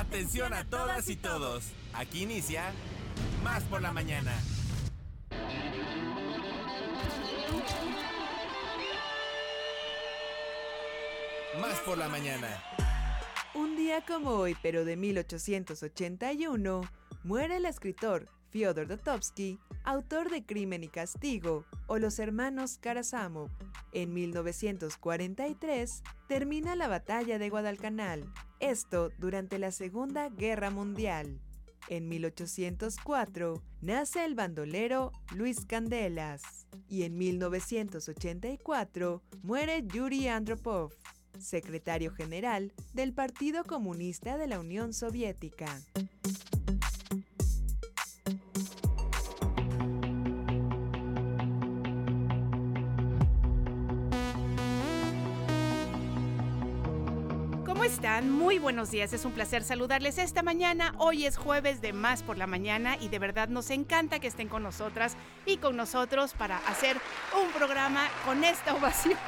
Atención a todas y todos. Aquí inicia Más por la mañana. Más por la mañana. Un día como hoy, pero de 1881, muere el escritor Fyodor Dostoevsky, autor de Crimen y Castigo, o Los Hermanos Karamazov. En 1943 termina la batalla de Guadalcanal, esto durante la Segunda Guerra Mundial. En 1804 nace el bandolero Luis Candelas y en 1984 muere Yuri Andropov, secretario general del Partido Comunista de la Unión Soviética. Están? Muy buenos días, es un placer saludarles esta mañana. Hoy es jueves de Más por la Mañana y de verdad nos encanta que estén con nosotras y con nosotros para hacer un programa con esta ovación.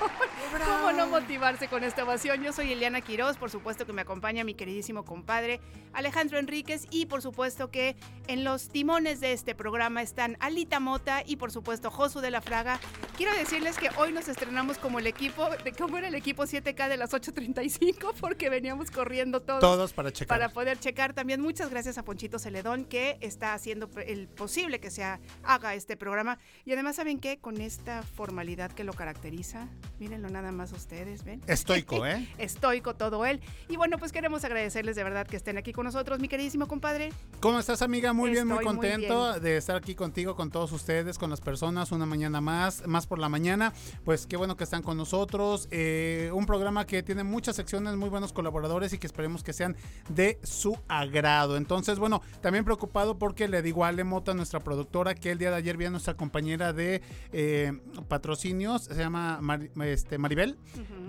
¿Cómo no motivarse con esta ovación? Yo soy Eliana Quiroz, por supuesto que me acompaña mi queridísimo compadre Alejandro Enríquez y por supuesto que en los timones de este programa están Alita Mota y por supuesto Josu de la Fraga. Quiero decirles que hoy nos estrenamos como el equipo, de cómo era el equipo 7K de las 8.35 porque veníamos corriendo todos. Todos para checar. Para poder checar también. Muchas gracias a Ponchito Celedón que está haciendo el posible que se haga este programa. Y además, ¿saben qué? Con esta formalidad que lo caracteriza, mírenlo nada más ustedes, ¿ven? Estoico, ¿eh? Estoico todo él. Y bueno, pues queremos agradecerles de verdad que estén aquí con nosotros, mi queridísimo compadre. ¿Cómo estás, amiga? Muy bien, muy contento de estar aquí contigo, con todos ustedes, con las personas, una mañana más, más por la mañana. Pues qué bueno que están con nosotros. Eh, un programa que tiene muchas secciones, muy buenos colaboradores y que esperemos que sean de su agrado. Entonces, bueno, también preocupado porque le digo a Ale Mota, nuestra productora, que el día de ayer vi a nuestra compañera de eh, patrocinios, se llama este, Maribel,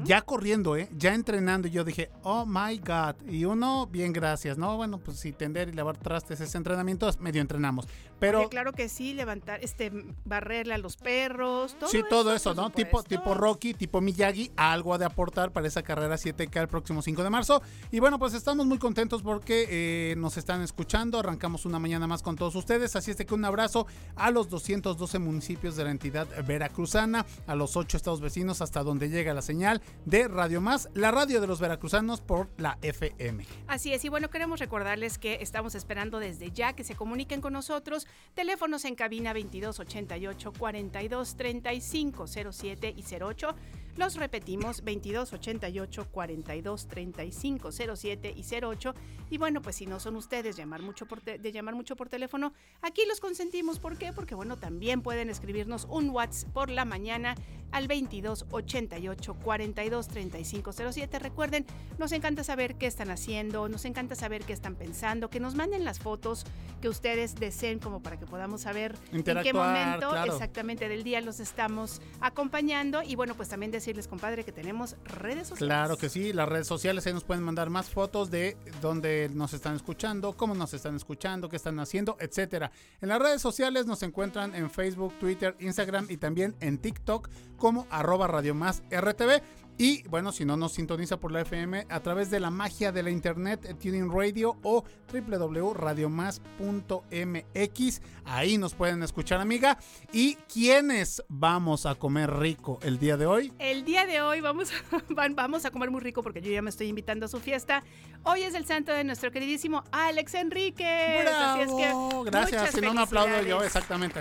ya corriendo, ¿eh? ya entrenando. Y yo dije, oh my God. Y uno, bien, gracias, ¿no? Bueno, pues si tender y lavar trastes ese entrenamiento, medio entrenamos. Pero claro que sí, levantar, este, barrerle a los perros, todo Sí, todo eso, ¿no? Tipo, tipo Rocky, tipo Miyagi, algo de aportar para esa carrera 7K el próximo 5 de marzo. Y bueno, pues estamos muy contentos porque eh, nos están escuchando. Arrancamos una mañana más con todos ustedes. Así es de que un abrazo a los 212 municipios de la entidad veracruzana, a los 8 estados vecinos, hasta donde llega la señal de Radio Más, la radio de los veracruzanos por la FM. Así es, y bueno, queremos recordarles que estamos esperando desde ya que se comuniquen con nosotros. Teléfonos en cabina 2288 42 35 07 y 08 los repetimos 22 88 42 35 07 y 08. Y bueno, pues si no son ustedes llamar mucho de llamar mucho por teléfono, aquí los consentimos. ¿Por qué? Porque bueno, también pueden escribirnos un WhatsApp por la mañana al 22 88 42 35 07. Recuerden, nos encanta saber qué están haciendo, nos encanta saber qué están pensando, que nos manden las fotos que ustedes deseen como para que podamos saber en qué momento exactamente del día los estamos acompañando y bueno, pues también decirles, compadre, que tenemos redes sociales. Claro que sí, las redes sociales ahí nos pueden mandar más fotos de dónde nos están escuchando, cómo nos están escuchando, qué están haciendo, etcétera. En las redes sociales nos encuentran en Facebook, Twitter, Instagram y también en TikTok como arroba Radio Más RTV. Y bueno, si no nos sintoniza por la FM a través de la magia de la internet, eh, Tuning Radio o www.radiomás.mx. Ahí nos pueden escuchar, amiga. ¿Y quiénes vamos a comer rico el día de hoy? El día de hoy vamos a, vamos a comer muy rico porque yo ya me estoy invitando a su fiesta. Hoy es el santo de nuestro queridísimo Alex Enrique. Bravo, Gracias. Si no, me aplaudo yo, exactamente.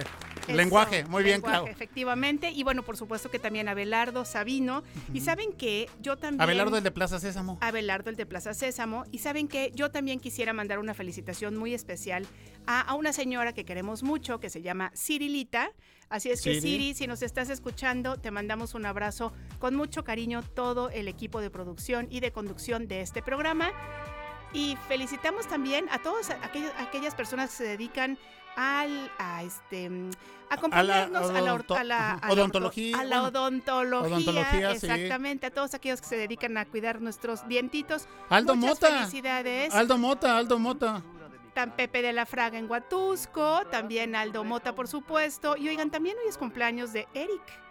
Lenguaje, muy bien, claro. Efectivamente. Y bueno, por supuesto que también Abelardo Sabino. Y saben que yo también... Abelardo el de Plaza Sésamo. Abelardo el de Plaza Sésamo. Y saben que yo también quisiera mandar una felicitación muy especial a, una señora que queremos mucho, que se llama Cirilita. Así es que Siri, si nos estás escuchando, te mandamos un abrazo con mucho cariño todo el equipo de producción y de conducción de este programa. Y felicitamos también a todas aquellas personas que se dedican al, a este acompañarnos a la, odontología, a la odontología, exactamente, a todos aquellos que se dedican a cuidar nuestros dientitos. Aldo Mota. Felicidades. Aldo Mota, Aldo Mota. Tan Pepe de la Fraga en Huatusco, también Aldo Mota, por supuesto. Y oigan, también hoy es cumpleaños de Eric.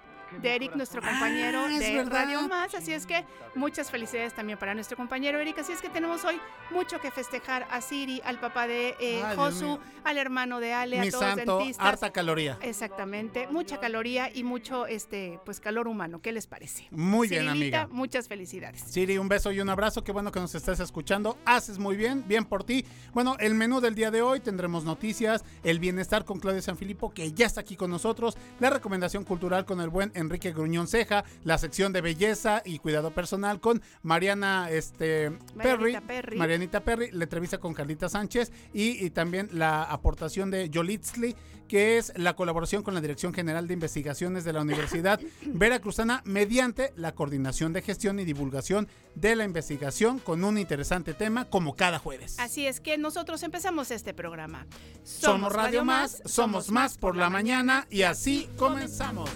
De Eric, nuestro compañero ah, de Radio Más. Así es que muchas felicidades también para nuestro compañero Eric. Así es que tenemos hoy mucho que festejar a Siri, al papá de eh, Josu, al hermano de Ale, a todos santo, dentistas. harta caloría. Exactamente, mucha caloría y mucho este pues calor humano. ¿Qué les parece? Muy bien, amiga. Muchas felicidades. Siri, un beso y un abrazo. Qué bueno que nos estés escuchando. Haces muy bien, bien por ti. Bueno, el menú del día de hoy tendremos noticias, el bienestar con Claudia Sanfilippo, que ya está aquí con nosotros, la recomendación cultural con el buen Enrique Gruñón Ceja, la sección de belleza y cuidado personal con Mariana este, Perry, Marianita Perry, la entrevista con Carlita Sánchez y, también la aportación de Yolitzli, que es la colaboración con la Dirección General de Investigaciones de la Universidad Veracruzana mediante la coordinación de gestión y divulgación de la investigación con un interesante tema como cada jueves. Así es que nosotros empezamos este programa. Somos, Radio Más, somos más por la mañana y así comenzamos.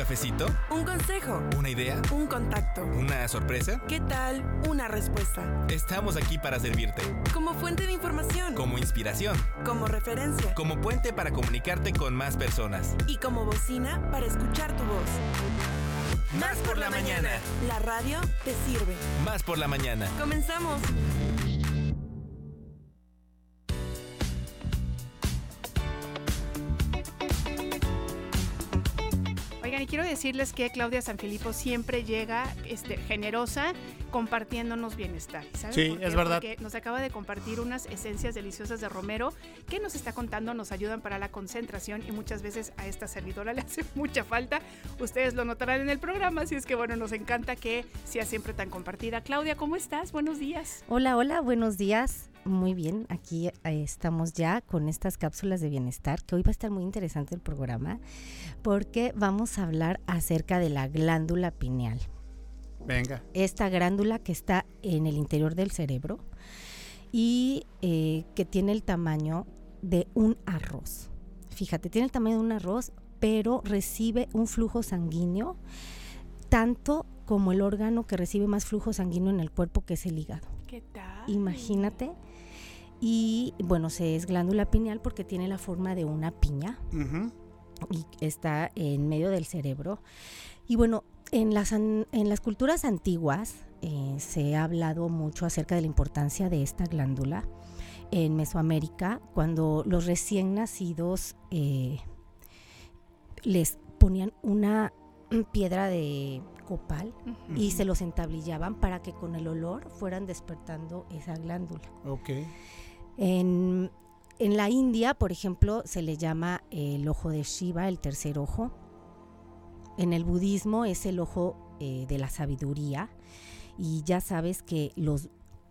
Cafecito? Un consejo. ¿Una idea? Un contacto. ¿Una sorpresa? ¿Qué tal? Una respuesta. Estamos aquí para servirte. Como fuente de información. Como inspiración. Como referencia. Como puente para comunicarte con más personas. Y como bocina para escuchar tu voz. Más por la mañana. La radio te sirve. Más por la mañana. Comenzamos. Y quiero decirles que Claudia Sanfilippo siempre llega este, generosa compartiéndonos bienestar. ¿sabes? Sí, es verdad. Porque nos acaba de compartir unas esencias deliciosas de romero que nos está contando, nos ayudan para la concentración y muchas veces a esta servidora le hace mucha falta. Ustedes lo notarán en el programa, así es que bueno, nos encanta que sea siempre tan compartida. Claudia, ¿cómo estás? Buenos días. Hola, hola, buenos días. Muy bien, aquí eh, estamos ya con estas cápsulas de bienestar, que hoy va a estar muy interesante el programa, porque vamos a hablar acerca de la glándula pineal. Venga. Esta glándula que está en el interior del cerebro y eh, que tiene el tamaño de un arroz. Fíjate, tiene el tamaño de un arroz, pero recibe un flujo sanguíneo tanto como el órgano que recibe más flujo sanguíneo en el cuerpo, que es el hígado. ¿Qué tal? Imagínate. Y bueno, se es glándula pineal porque tiene la forma de una piña y está en medio del cerebro. Y bueno, en las, en las culturas antiguas eh, se ha hablado mucho acerca de la importancia de esta glándula. En Mesoamérica, cuando los recién nacidos eh, les ponían una piedra de copal y se los entablillaban para que con el olor fueran despertando esa glándula. Okay. En, en la India, por ejemplo, se le llama el ojo de Shiva, el tercer ojo. En el budismo es el ojo eh, de la sabiduría. Y ya sabes que los,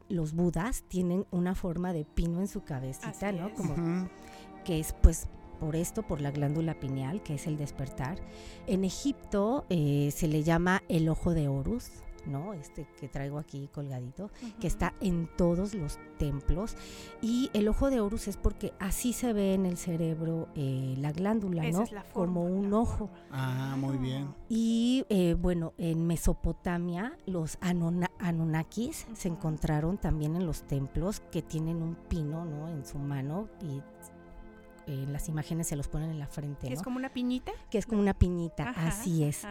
los budas tienen una forma de pino en su cabecita, ¿no? Como que es pues por esto, por la glándula pineal, que es el despertar. En Egipto eh, se le llama el ojo de Horus, ¿no? Este que traigo aquí colgadito, que está en todos los templos. Y el ojo de Horus es porque así se ve en el cerebro eh, la glándula, ¿no? Como un ojo. Ah, muy bien. Y eh, bueno, en Mesopotamia los Anunnakis se encontraron también en los templos que tienen un pino, ¿no? En su mano y en las imágenes se los ponen en la frente. ¿Que es como una piñita? Que es como una piñita, así es.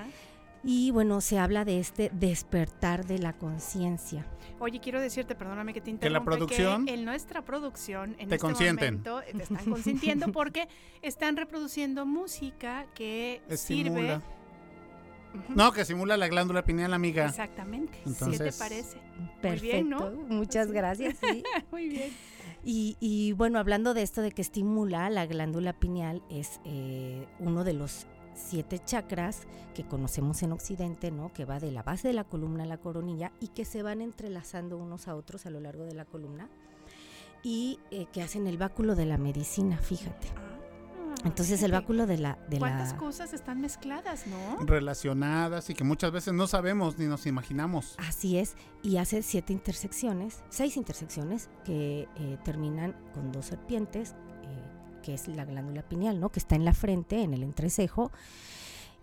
Y bueno, se habla de este despertar de la conciencia. Oye, quiero decirte, perdóname que te interrumpa, que la producción en nuestra producción en te este consienten. momento te están consintiendo porque están reproduciendo música que sirve no, que simula la glándula pineal, amiga. Exactamente. Entonces, ¿Qué te parece? Perfecto. Muchas gracias. Muy bien. Y, bueno, hablando de esto de que estimula la glándula pineal, es eh, uno de los siete chakras que conocemos en Occidente, ¿no? Que va de la base de la columna a la coronilla y que se van entrelazando unos a otros a lo largo de la columna y eh, que hacen el báculo de la medicina, fíjate. Ah, entonces el báculo de la... De ¿Cuántas cosas están mezcladas, no? Relacionadas y que muchas veces no sabemos ni nos imaginamos. Así es, y hace siete intersecciones, seis intersecciones que eh, terminan con dos serpientes, que es la glándula pineal, ¿no? Que está en la frente, en el entrecejo.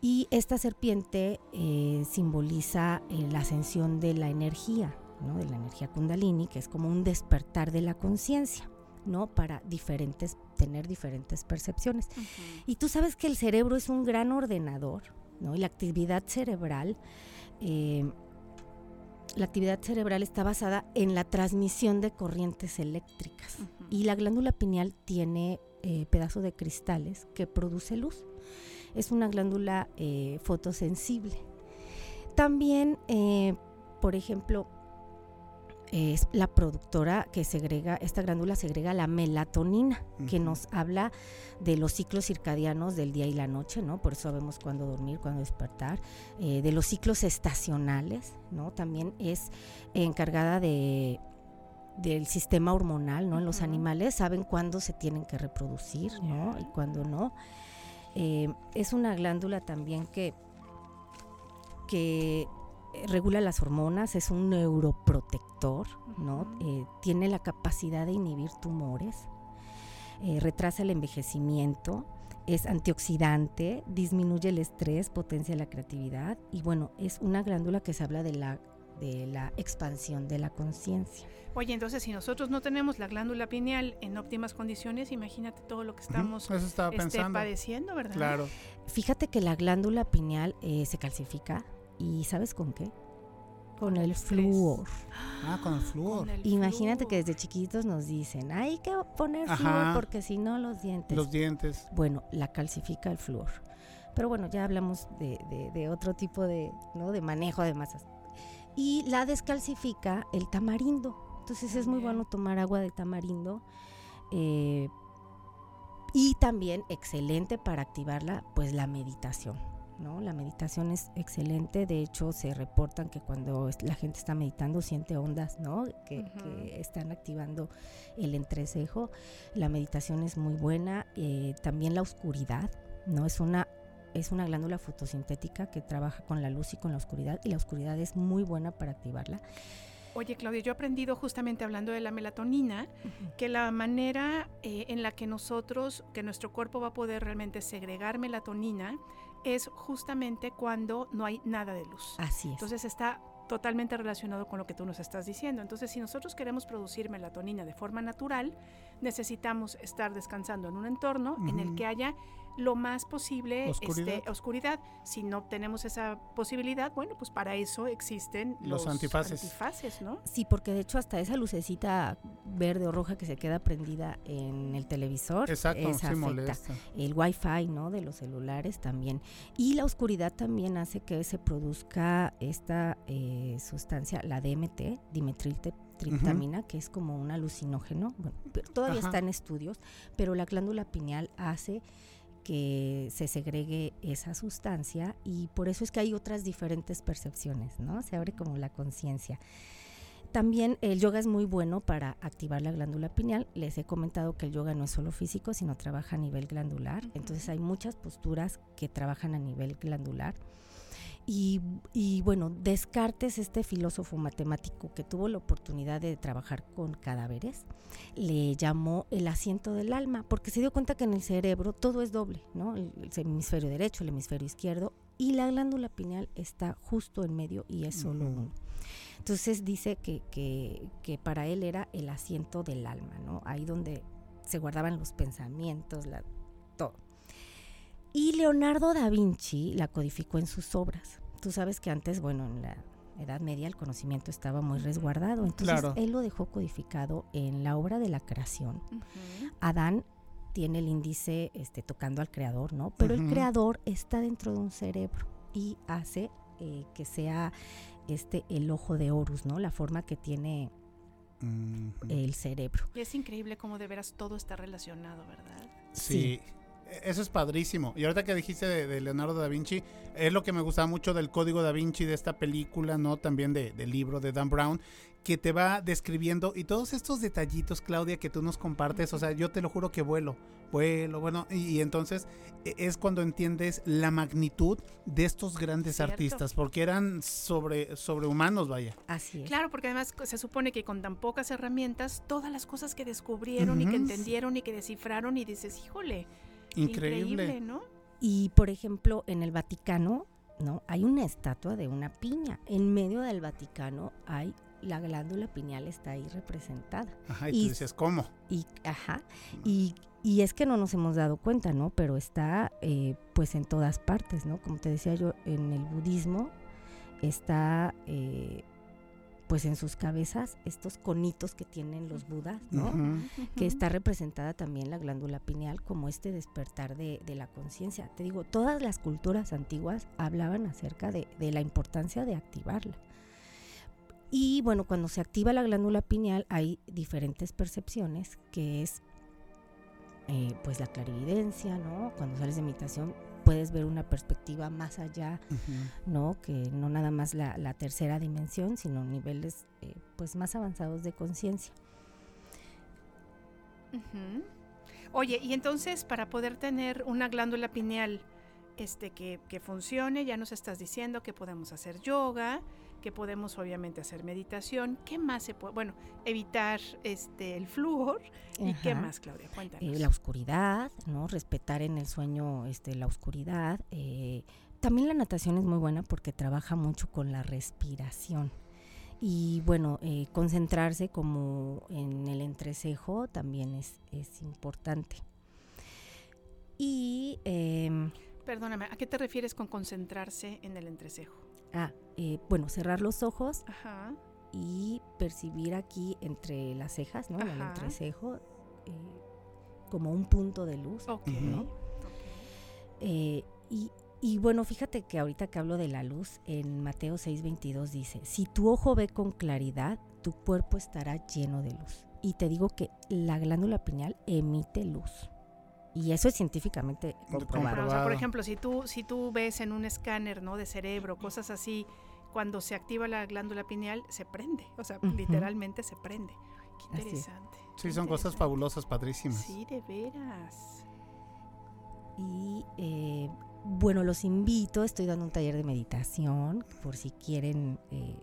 Y esta serpiente eh, simboliza la ascensión de la energía, ¿no? de la energía kundalini, que es como un despertar de la conciencia. ¿no? Para diferentes, tener diferentes percepciones. Y tú sabes que el cerebro es un gran ordenador, ¿no? Y la actividad cerebral, eh, la actividad cerebral está basada en la transmisión de corrientes eléctricas. Y la glándula pineal tiene eh, pedazos de cristales que produce luz. Es una glándula eh, fotosensible. También, por ejemplo, es la productora que segrega, esta glándula segrega la melatonina, que nos habla de los ciclos circadianos del día y la noche, ¿no? Por eso sabemos cuándo dormir, cuándo despertar, eh, de los ciclos estacionales, ¿no? También es encargada de del sistema hormonal, ¿no? En los animales saben cuándo se tienen que reproducir, ¿no? Y cuándo no. Eh, es una glándula también que, que regula las hormonas, es un neuroprotector, ¿no? Eh, tiene la capacidad de inhibir tumores, eh, retrasa el envejecimiento, es antioxidante, disminuye el estrés, potencia la creatividad y bueno, es una glándula que se habla de la de la expansión de la conciencia. Oye, entonces si nosotros no tenemos la glándula pineal en óptimas condiciones, imagínate todo lo que estamos este, padeciendo, ¿verdad? Claro. Fíjate que la glándula pineal eh, se calcifica, ¿Y sabes con qué? Con, el, flúor. Ah, con el flúor. Imagínate que desde chiquitos nos dicen, hay que poner flúor porque si no los dientes. Los dientes. Bueno, la calcifica el flúor. Pero bueno, ya hablamos de, otro tipo de, ¿no? de manejo de masas. Y la descalcifica el tamarindo. Entonces es muy bueno tomar agua de tamarindo. Eh, y también excelente para activarla, pues la meditación. ¿no? La meditación es excelente, de hecho se reportan que cuando la gente está meditando siente ondas, ¿no? Que, están activando el entrecejo. La meditación es muy buena, eh, también la oscuridad, ¿no? Es una es una glándula fotosintética que trabaja con la luz y con la oscuridad y la oscuridad es muy buena para activarla. Oye, Claudia, yo he aprendido justamente hablando de la melatonina, que la manera eh, en la que nosotros, que nuestro cuerpo va a poder realmente segregar melatonina es justamente cuando no hay nada de luz. Así es. Entonces está totalmente relacionado con lo que tú nos estás diciendo. Entonces, si nosotros queremos producir melatonina de forma natural, necesitamos estar descansando en un entorno en el que haya lo más posible oscuridad. Este, oscuridad. Si no tenemos esa posibilidad, bueno, pues para eso existen los, antifaces. antifaces. ¿no? Sí, porque de hecho hasta esa lucecita verde o roja que se queda prendida en el televisor, Exacto, esa Molesta. El wifi, ¿no? De los celulares también. Y la oscuridad también hace que se produzca esta eh, sustancia, la DMT, dimetiltriptamina, que es como un alucinógeno. Bueno, todavía está en estudios, pero la glándula pineal hace que se segregue esa sustancia y por eso es que hay otras diferentes percepciones, ¿no? Se abre como la conciencia. También el yoga es muy bueno para activar la glándula pineal. Les he comentado que el yoga no es solo físico, sino trabaja a nivel glandular. Entonces hay muchas posturas que trabajan a nivel glandular. Y, bueno, Descartes, este filósofo matemático que tuvo la oportunidad de trabajar con cadáveres, le llamó el asiento del alma, porque se dio cuenta que en el cerebro todo es doble, ¿no? El, hemisferio derecho, el hemisferio izquierdo, y la glándula pineal está justo en medio y es solo uno. Entonces dice que, que, para él era el asiento del alma, ¿no? Ahí donde se guardaban los pensamientos, la, todo. Y Leonardo da Vinci la codificó en sus obras. Tú sabes que antes, bueno, en la Edad Media el conocimiento estaba muy resguardado, entonces él lo dejó codificado en la obra de la creación. Adán tiene el índice este, tocando al creador, ¿no? Pero el creador está dentro de un cerebro y hace eh, que sea este el ojo de Horus, ¿no? La forma que tiene el cerebro. Y es increíble cómo de veras todo está relacionado, ¿verdad? sí. Eso es padrísimo. Y ahorita que dijiste de, Leonardo da Vinci, es lo que me gustaba mucho del código da Vinci, de esta película, ¿no? También del libro de Dan Brown, que te va describiendo y todos estos detallitos, Claudia, que tú nos compartes, o sea, yo te lo juro que vuelo, vuelo, bueno, y, entonces e, es cuando entiendes la magnitud de estos grandes artistas, porque eran sobre sobrehumanos, vaya. Así es. Claro, porque además se supone que con tan pocas herramientas, todas las cosas que descubrieron y que entendieron y que descifraron y dices, híjole, Increíble. ¿no? Y por ejemplo, en el Vaticano, ¿no? Hay una estatua de una piña. En medio del Vaticano hay la glándula pineal está ahí representada. Ajá, y, tú dices, ¿cómo? Y, ajá, y, y, es que no nos hemos dado cuenta, ¿no? Pero está eh, pues en todas partes, ¿no? Como te decía yo, en el budismo está eh, pues en sus cabezas estos conitos que tienen los budas, ¿no? Que está representada también la glándula pineal como este despertar de, la conciencia. Te digo, todas las culturas antiguas hablaban acerca de, la importancia de activarla. Y bueno, cuando se activa la glándula pineal hay diferentes percepciones, que es eh, pues la clarividencia, ¿no? Cuando sales de meditación puedes ver una perspectiva más allá, ¿no? Que no nada más la, tercera dimensión, sino niveles eh, pues más avanzados de conciencia. Oye, y entonces para poder tener una glándula pineal este, que, que funcione, ya nos estás diciendo que podemos hacer yoga, que podemos obviamente hacer meditación. ¿Qué más se puede? Bueno, evitar este el flúor. ¿Y qué más, Claudia? Cuéntanos. Eh, la oscuridad, ¿no? Respetar en el sueño este, la oscuridad. Eh, también la natación es muy buena porque trabaja mucho con la respiración. Y bueno, eh, concentrarse como en el entrecejo también es, es importante. Y... Em, Perdóname, ¿a qué te refieres con concentrarse en el entrecejo? Ah, eh, bueno, cerrar los ojos y percibir aquí entre las cejas, ¿no? El entrecejo, eh, como un punto de luz. Eh, y, bueno, fíjate que ahorita que hablo de la luz, en Mateo 6:22 dice, si tu ojo ve con claridad, tu cuerpo estará lleno de luz. Y te digo que la glándula pineal emite luz. Y eso es científicamente comprobado. O sea, por ejemplo, si tú, si tú ves en un escáner ¿no? de cerebro, cosas así, cuando se activa la glándula pineal, se prende. O sea, literalmente se prende. Qué interesante. Sí, son cosas fabulosas, padrísimas. Sí, de veras. Y eh, bueno, los invito, estoy dando un taller de meditación, por si quieren... Eh,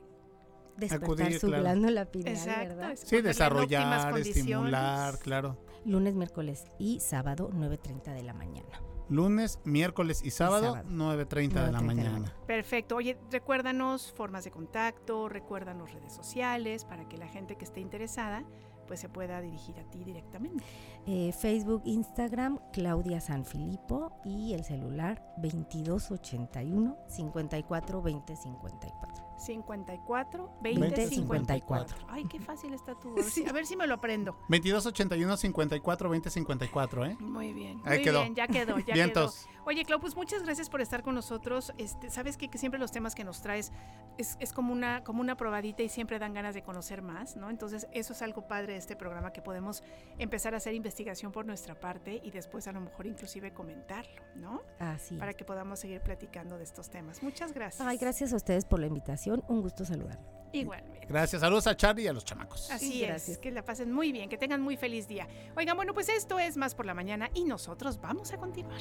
despertar su glándula pineal, ¿verdad? Sí, desarrollar, estimular, claro lunes, miércoles y sábado 9.30 de la mañana. Lunes, miércoles y sábado, 9.30 de la mañana. Perfecto. Oye, recuérdanos formas de contacto, recuérdanos redes sociales para que la gente que esté interesada pues se pueda dirigir a ti directamente. Eh, Facebook, Instagram, Claudia Sanfilippo y el celular 2281 54 20 54. 54 20, 54. Ay, qué fácil está tu voz. A ver si me lo aprendo. 2281 54 20 54, ¿eh? Muy bien. Ahí muy quedó. bien, ya quedó, ya quedó. Oye, Clau, pues muchas gracias por estar con nosotros. Este, sabes que, siempre los temas que nos traes es, es, como una como una probadita y siempre dan ganas de conocer más, ¿no? Entonces, eso es algo padre de este programa que podemos empezar a hacer investigación por nuestra parte y después a lo mejor inclusive comentarlo, ¿no? Así. Para que podamos seguir platicando de estos temas. Muchas gracias. Ay, gracias a ustedes por la invitación un gusto saludar. Igualmente. Gracias. Saludos a Charlie y a los chamacos. Así es. Que la pasen muy bien, que tengan muy feliz día. Oigan, bueno, pues esto es Más por la Mañana y nosotros vamos a continuar.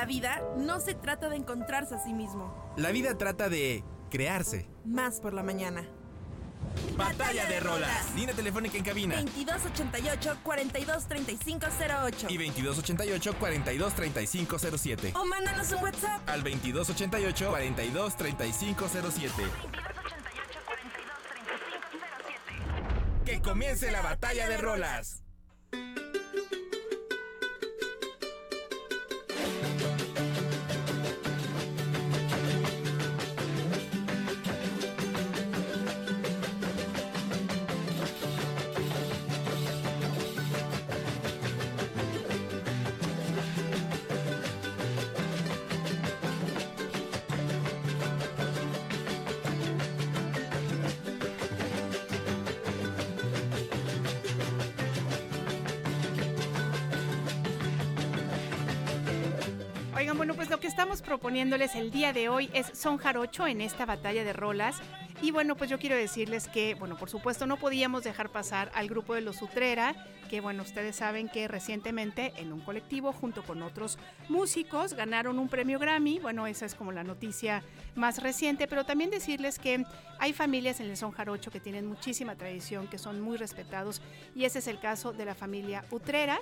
La vida no se trata de encontrarse a sí mismo. La vida trata de crearse. Más por la mañana. Batalla de rolas. Línea telefónica en cabina. 2288-423508. Y 2288-423507. O mándanos un WhatsApp. Al 2288-423507. Que comience la batalla de rolas. El día de hoy es son jarocho en esta batalla de rolas. Y bueno, pues yo quiero decirles que, bueno, por supuesto no podíamos dejar pasar al grupo de los Utrera, que bueno, ustedes saben que recientemente en un colectivo junto con otros músicos ganaron un premio Grammy. Bueno, esa es como la noticia más reciente, pero también decirles que hay familias en el son jarocho que tienen muchísima tradición, que son muy respetados y ese es el caso de la familia Utrera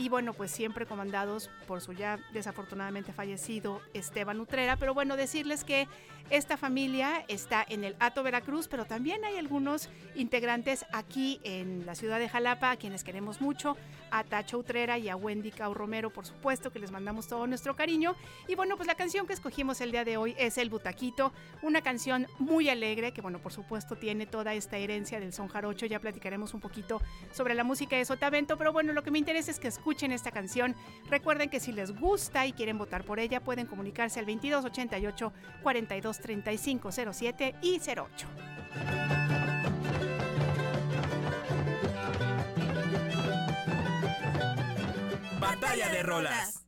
y bueno, pues siempre comandados por su ya desafortunadamente fallecido Esteban Utrera, pero bueno, decirles que esta familia está en el Ato Veracruz, pero también hay algunos integrantes aquí en la ciudad de Jalapa a quienes queremos mucho, a Tacho Utrera y a Wendy Cao Romero, por supuesto, que les mandamos todo nuestro cariño. Y bueno, pues la canción que escogimos el día de hoy es El Butaquito, una canción muy alegre que bueno, por supuesto tiene toda esta herencia del son jarocho, ya platicaremos un poquito sobre la música de Sotavento, pero bueno, lo que me interesa es que escuchen esta canción. Recuerden que si les gusta y quieren votar por ella, pueden comunicarse al 2288 42 3507 y 08. Batalla de rolas.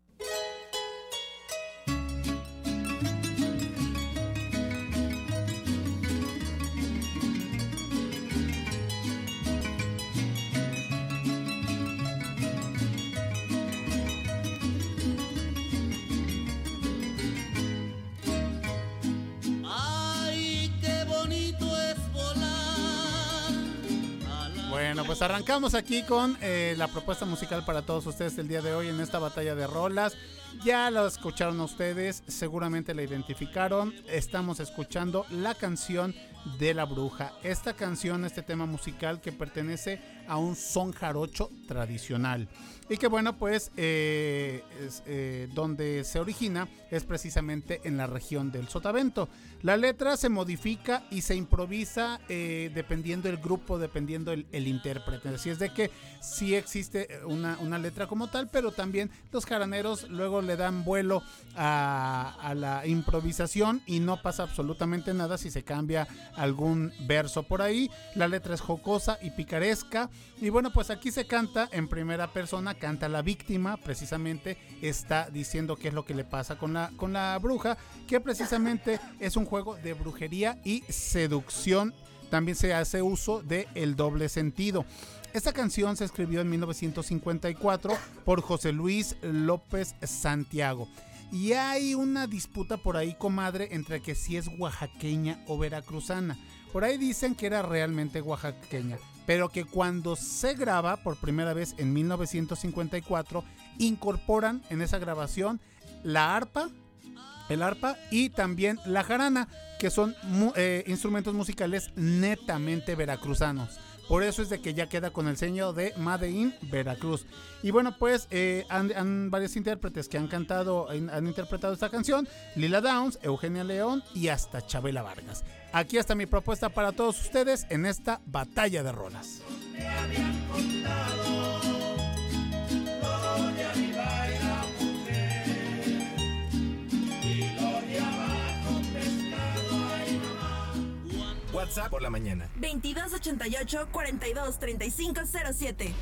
Bueno, pues arrancamos aquí con eh, la propuesta musical para todos ustedes el día de hoy en esta batalla de rolas. Ya lo escucharon ustedes, seguramente la identificaron. Estamos escuchando la canción de la bruja. Esta canción, este tema musical que pertenece a un son jarocho tradicional. Y que bueno, pues eh, eh, donde se origina es precisamente en la región del Sotavento. La letra se modifica y se improvisa eh, dependiendo el grupo, dependiendo el, intérprete. Así es de que sí existe una, una, letra como tal, pero también los jaraneros luego le dan vuelo a, a la improvisación y no pasa absolutamente nada si se cambia algún verso por ahí. La letra es jocosa y picaresca. Y bueno, pues aquí se canta en primera persona, canta la víctima, precisamente está diciendo qué es lo que le pasa con la, con la bruja, que precisamente es un juego de brujería y seducción. También se hace uso de el doble sentido. Esta canción se escribió en 1954 por José Luis López Santiago. Y hay una disputa por ahí, comadre, entre que si es oaxaqueña o veracruzana. Por ahí dicen que era realmente oaxaqueña, pero que cuando se graba por primera vez en 1954, incorporan en esa grabación la arpa, el arpa y también la jarana, que son eh, instrumentos musicales netamente veracruzanos. Por eso es de que ya queda con el sello de Made in Veracruz. Y bueno, pues eh, han, varios intérpretes que han cantado, han, interpretado esta canción. Lila Downs, Eugenia León y hasta Chabela Vargas. Aquí está mi propuesta para todos ustedes en esta batalla de rolas. WhatsApp por la mañana. 2288 423507.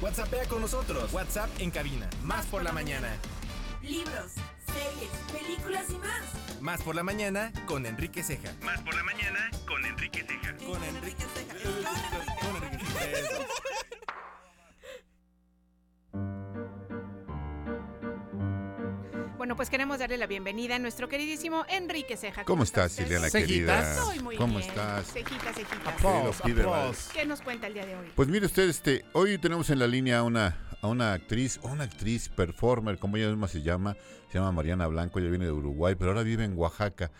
WhatsAppea con nosotros. WhatsApp en cabina. Más por la mañana. Libros, series, películas y más. Más por la mañana con Enrique Ceja. Más por la mañana con Enrique Ceja. Con Enrique Ceja. Con Enrique Ceja. Bueno, pues queremos darle la bienvenida a nuestro queridísimo Enrique Ceja. ¿Cómo, estás, Ileana querida? Estoy muy ¿Cómo bien. estás? Cejitas, cejitas. Aplausos, ¿Qué nos cuenta el día de hoy? Pues mire usted, este, hoy tenemos en la línea a una, a una actriz, una actriz performer, como ella misma se llama, se llama Mariana Blanco, ella viene de Uruguay, pero ahora vive en Oaxaca.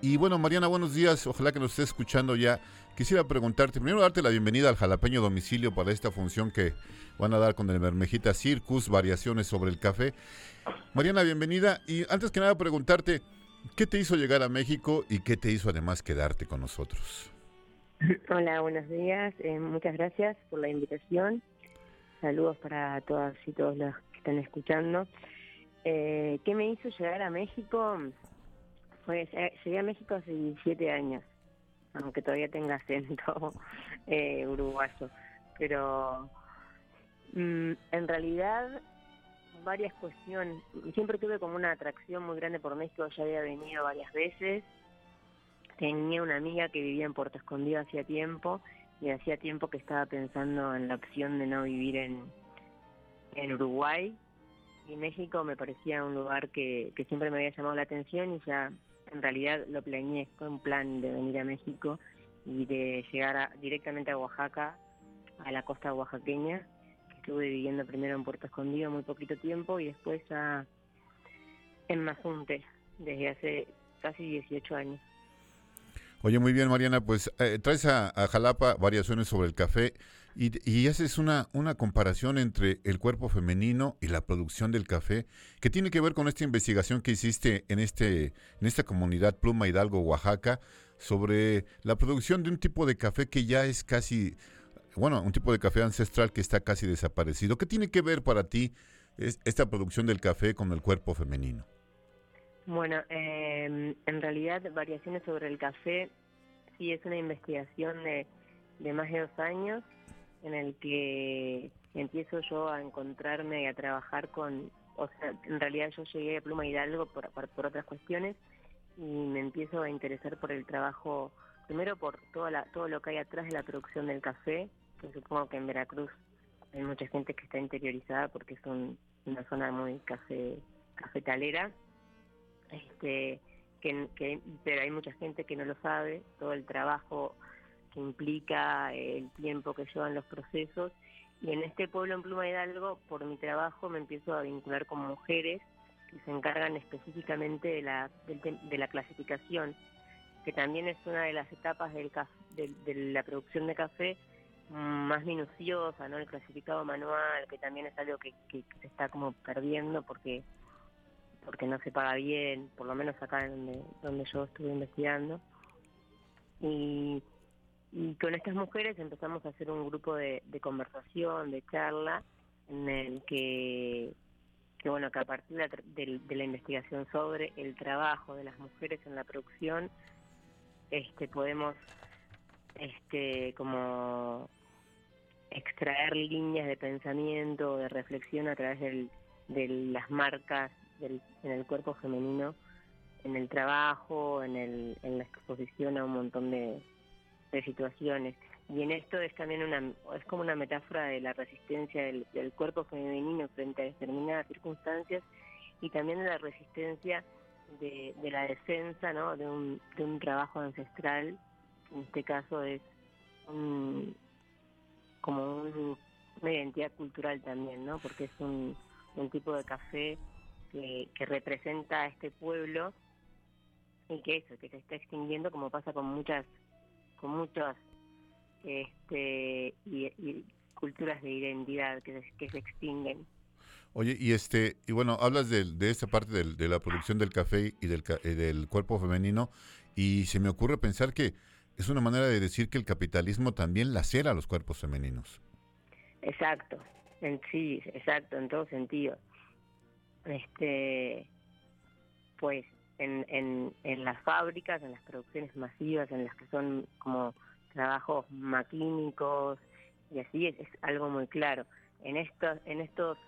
Y bueno, Mariana, buenos días, ojalá que nos estés escuchando ya. Quisiera preguntarte, primero darte la bienvenida al Jalapeño Domicilio para esta función que van a dar con el Mermejita Circus, variaciones sobre el café. Mariana, bienvenida. Y antes que nada preguntarte, ¿qué te hizo llegar a México y qué te hizo además quedarte con nosotros? Hola, buenos días. Eh, muchas gracias por la invitación. Saludos para todas y todos los que están escuchando. Eh, ¿Qué me hizo llegar a México? Pues eh, llegué a México hace 17 años, aunque todavía tenga acento eh, uruguayo. Pero mm, en realidad varias cuestiones. Siempre tuve como una atracción muy grande por México, ya había venido varias veces. tenía una amiga que vivía en Puerto Escondido hacía tiempo y hacía tiempo que estaba pensando en la opción de no vivir en, en Uruguay y México me parecía un lugar que, que siempre me había llamado la atención y ya en realidad lo planeé con un plan de venir a México y de llegar directamente a Oaxaca, a la costa oaxaqueña, que estuve viviendo primero en Puerto Escondido muy poquito tiempo y después ya en Mazunte, desde hace casi 18 años. Oye, muy bien, Mariana, pues eh, traes a, Jalapa variaciones sobre el café y, y, haces una, una comparación entre el cuerpo femenino y la producción del café, que tiene que ver con esta investigación que hiciste en, este, en esta comunidad Pluma Hidalgo, Oaxaca, sobre la producción de un tipo de café que ya es casi, bueno, un tipo de café ancestral que está casi desaparecido. ¿Qué tiene que ver para ti esta producción del café con el cuerpo femenino? Bueno, eh, en realidad variaciones sobre el café sí es una investigación de, de más de dos años en el que empiezo yo a encontrarme y a trabajar con, o sea, en realidad yo llegué a Pluma Hidalgo por, por, otras cuestiones y me empiezo a interesar por el trabajo, primero por toda la, todo lo que hay atrás de la producción del café, que supongo que en Veracruz hay mucha gente que está interiorizada porque es una zona muy café, cafetalera este, que, pero hay mucha gente que no lo sabe, todo el trabajo que implica, el tiempo que llevan los procesos. Y en este pueblo en Pluma Hidalgo, por mi trabajo, me empiezo a vincular con mujeres que se encargan específicamente de la, de, la clasificación, que también es una de las etapas del, de, la producción de café más minuciosa, ¿no? El clasificado manual, que también es algo que, que se está como perdiendo porque porque no se paga bien, por lo menos acá donde, donde yo estuve investigando. Y, con estas mujeres empezamos a hacer un grupo de, conversación, de charla, en el que, que bueno, que a partir de, de, la investigación sobre el trabajo de las mujeres en la producción, este podemos este como extraer líneas de pensamiento, de reflexión a través del, de las marcas en el cuerpo femenino, en el trabajo, en, el, en la exposición a un montón de, situaciones. Y en esto es también una, es como una metáfora de la resistencia del, cuerpo femenino frente a determinadas circunstancias y también de la resistencia de, la defensa ¿no? de, un, de un trabajo ancestral, en este caso es como una identidad cultural también, ¿no? porque es un, un tipo de café que, representa a este pueblo y que eso, que se está extinguiendo como pasa con muchas, con muchas este, y, culturas de identidad que se, que se extinguen. Oye, y este, y bueno, hablas de, de esta parte del, de la producción del café y del, del cuerpo femenino, y se me ocurre pensar que es una manera de decir que el capitalismo también lacera a los cuerpos femeninos. Exacto, en sí, exacto, en todo sentido este pues en, en, en las fábricas, en las producciones masivas, en las que son como trabajos maquínicos y así es, algo muy claro. En estos, en estos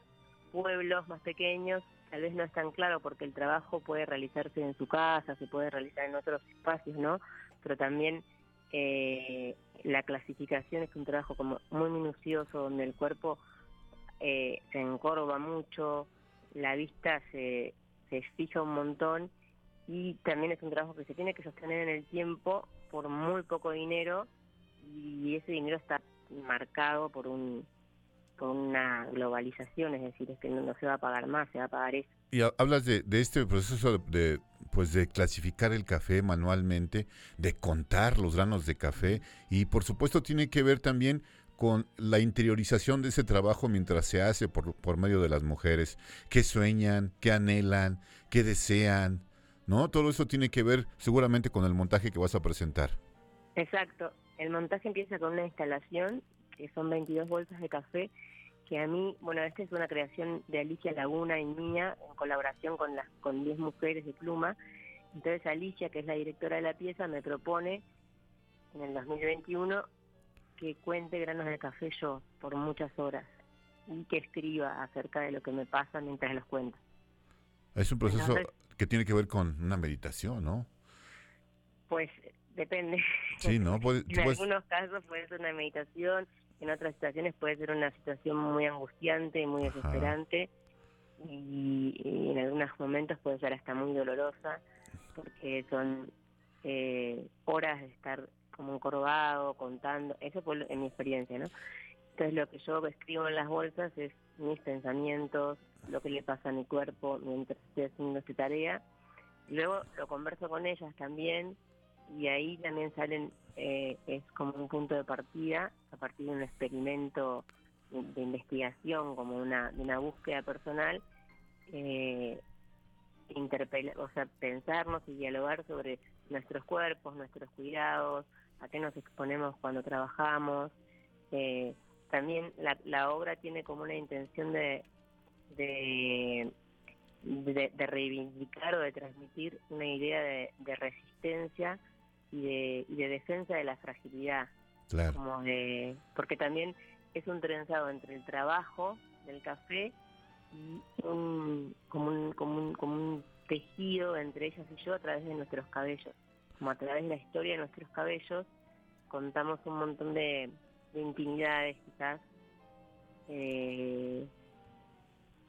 pueblos más pequeños tal vez no es tan claro porque el trabajo puede realizarse en su casa, se puede realizar en otros espacios, ¿no? Pero también eh, la clasificación es un trabajo como muy minucioso donde el cuerpo eh, se encorva mucho, la vista se, se fija un montón y también es un trabajo que se tiene que sostener en el tiempo por muy poco dinero y ese dinero está marcado por un por una globalización, es decir, es que no, se va a pagar más, se va a pagar eso. Y hablas de, de este proceso de, pues de clasificar el café manualmente, de contar los granos de café y por supuesto tiene que ver también con la interiorización de ese trabajo mientras se hace por, por medio de las mujeres, qué sueñan, qué anhelan, qué desean, ¿no? Todo eso tiene que ver seguramente con el montaje que vas a presentar. Exacto, el montaje empieza con una instalación que son 22 bolsas de café que a mí, bueno, esta es una creación de Alicia Laguna y mía en colaboración con las con 10 mujeres de pluma. Entonces Alicia, que es la directora de la pieza, me propone en el 2021 que cuente granos de café yo por muchas horas y que escriba acerca de lo que me pasa mientras los cuento. Es un proceso que tiene que ver con una meditación, ¿no? Pues depende. Sí, ¿no? en algunos casos puede ser una meditación, en otras situaciones puede ser una situación muy angustiante, muy desesperante y, en algunos momentos puede ser hasta muy dolorosa porque son eh, horas de estar como encorvado, contando, eso fue en mi experiencia, ¿no? Entonces lo que yo escribo en las bolsas es mis pensamientos, lo que le pasa a mi cuerpo mientras estoy haciendo esta tarea. Luego lo converso con ellas también y ahí también salen, eh, es como un punto de partida a partir de un experimento de investigación, como una, de una búsqueda personal, eh, o sea, pensarnos y dialogar sobre nuestros cuerpos, nuestros cuidados, a qué nos exponemos cuando trabajamos. Eh, también la, la obra tiene como una intención de, de, de, reivindicar o de transmitir una idea de, de resistencia y de, y de defensa de la fragilidad. Claro. Como de, porque también es un trenzado entre el trabajo del café y un, como, un, como, un, como un tejido entre ellas y yo a través de nuestros cabellos. Como a través de la historia de nuestros cabellos contamos un montón de, de intimidades quizás. Eh,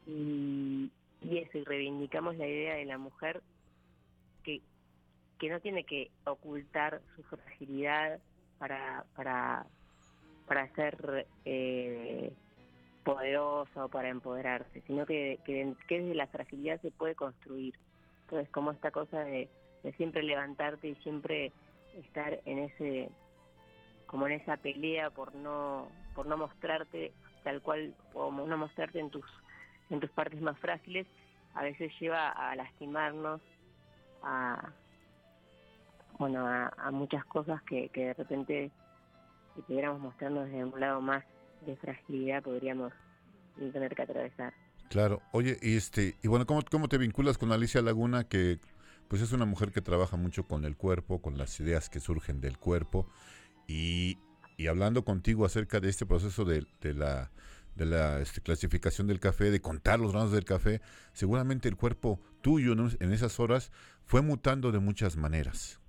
y, y eso, y reivindicamos la idea de la mujer que, que no tiene que ocultar su fragilidad para, para, para ser eh, poderosa o para empoderarse, sino que, que, desde la fragilidad se puede construir. Entonces, como esta cosa de, de siempre levantarte y siempre estar en ese como en esa pelea por no por no mostrarte tal cual o no mostrarte en tus en tus partes más frágiles a veces lleva a lastimarnos a bueno a, muchas cosas que, que de repente si pudiéramos mostrarnos desde un lado más de fragilidad podríamos tener que atravesar. Claro. Oye este y bueno cómo cómo te vinculas con Alicia Laguna que pues es una mujer que trabaja mucho con el cuerpo con las ideas que surgen del cuerpo y, y hablando contigo acerca de este proceso de, de la, de la este, clasificación del café, de contar los granos del café, seguramente el cuerpo tuyo en esas horas fue mutando de muchas maneras.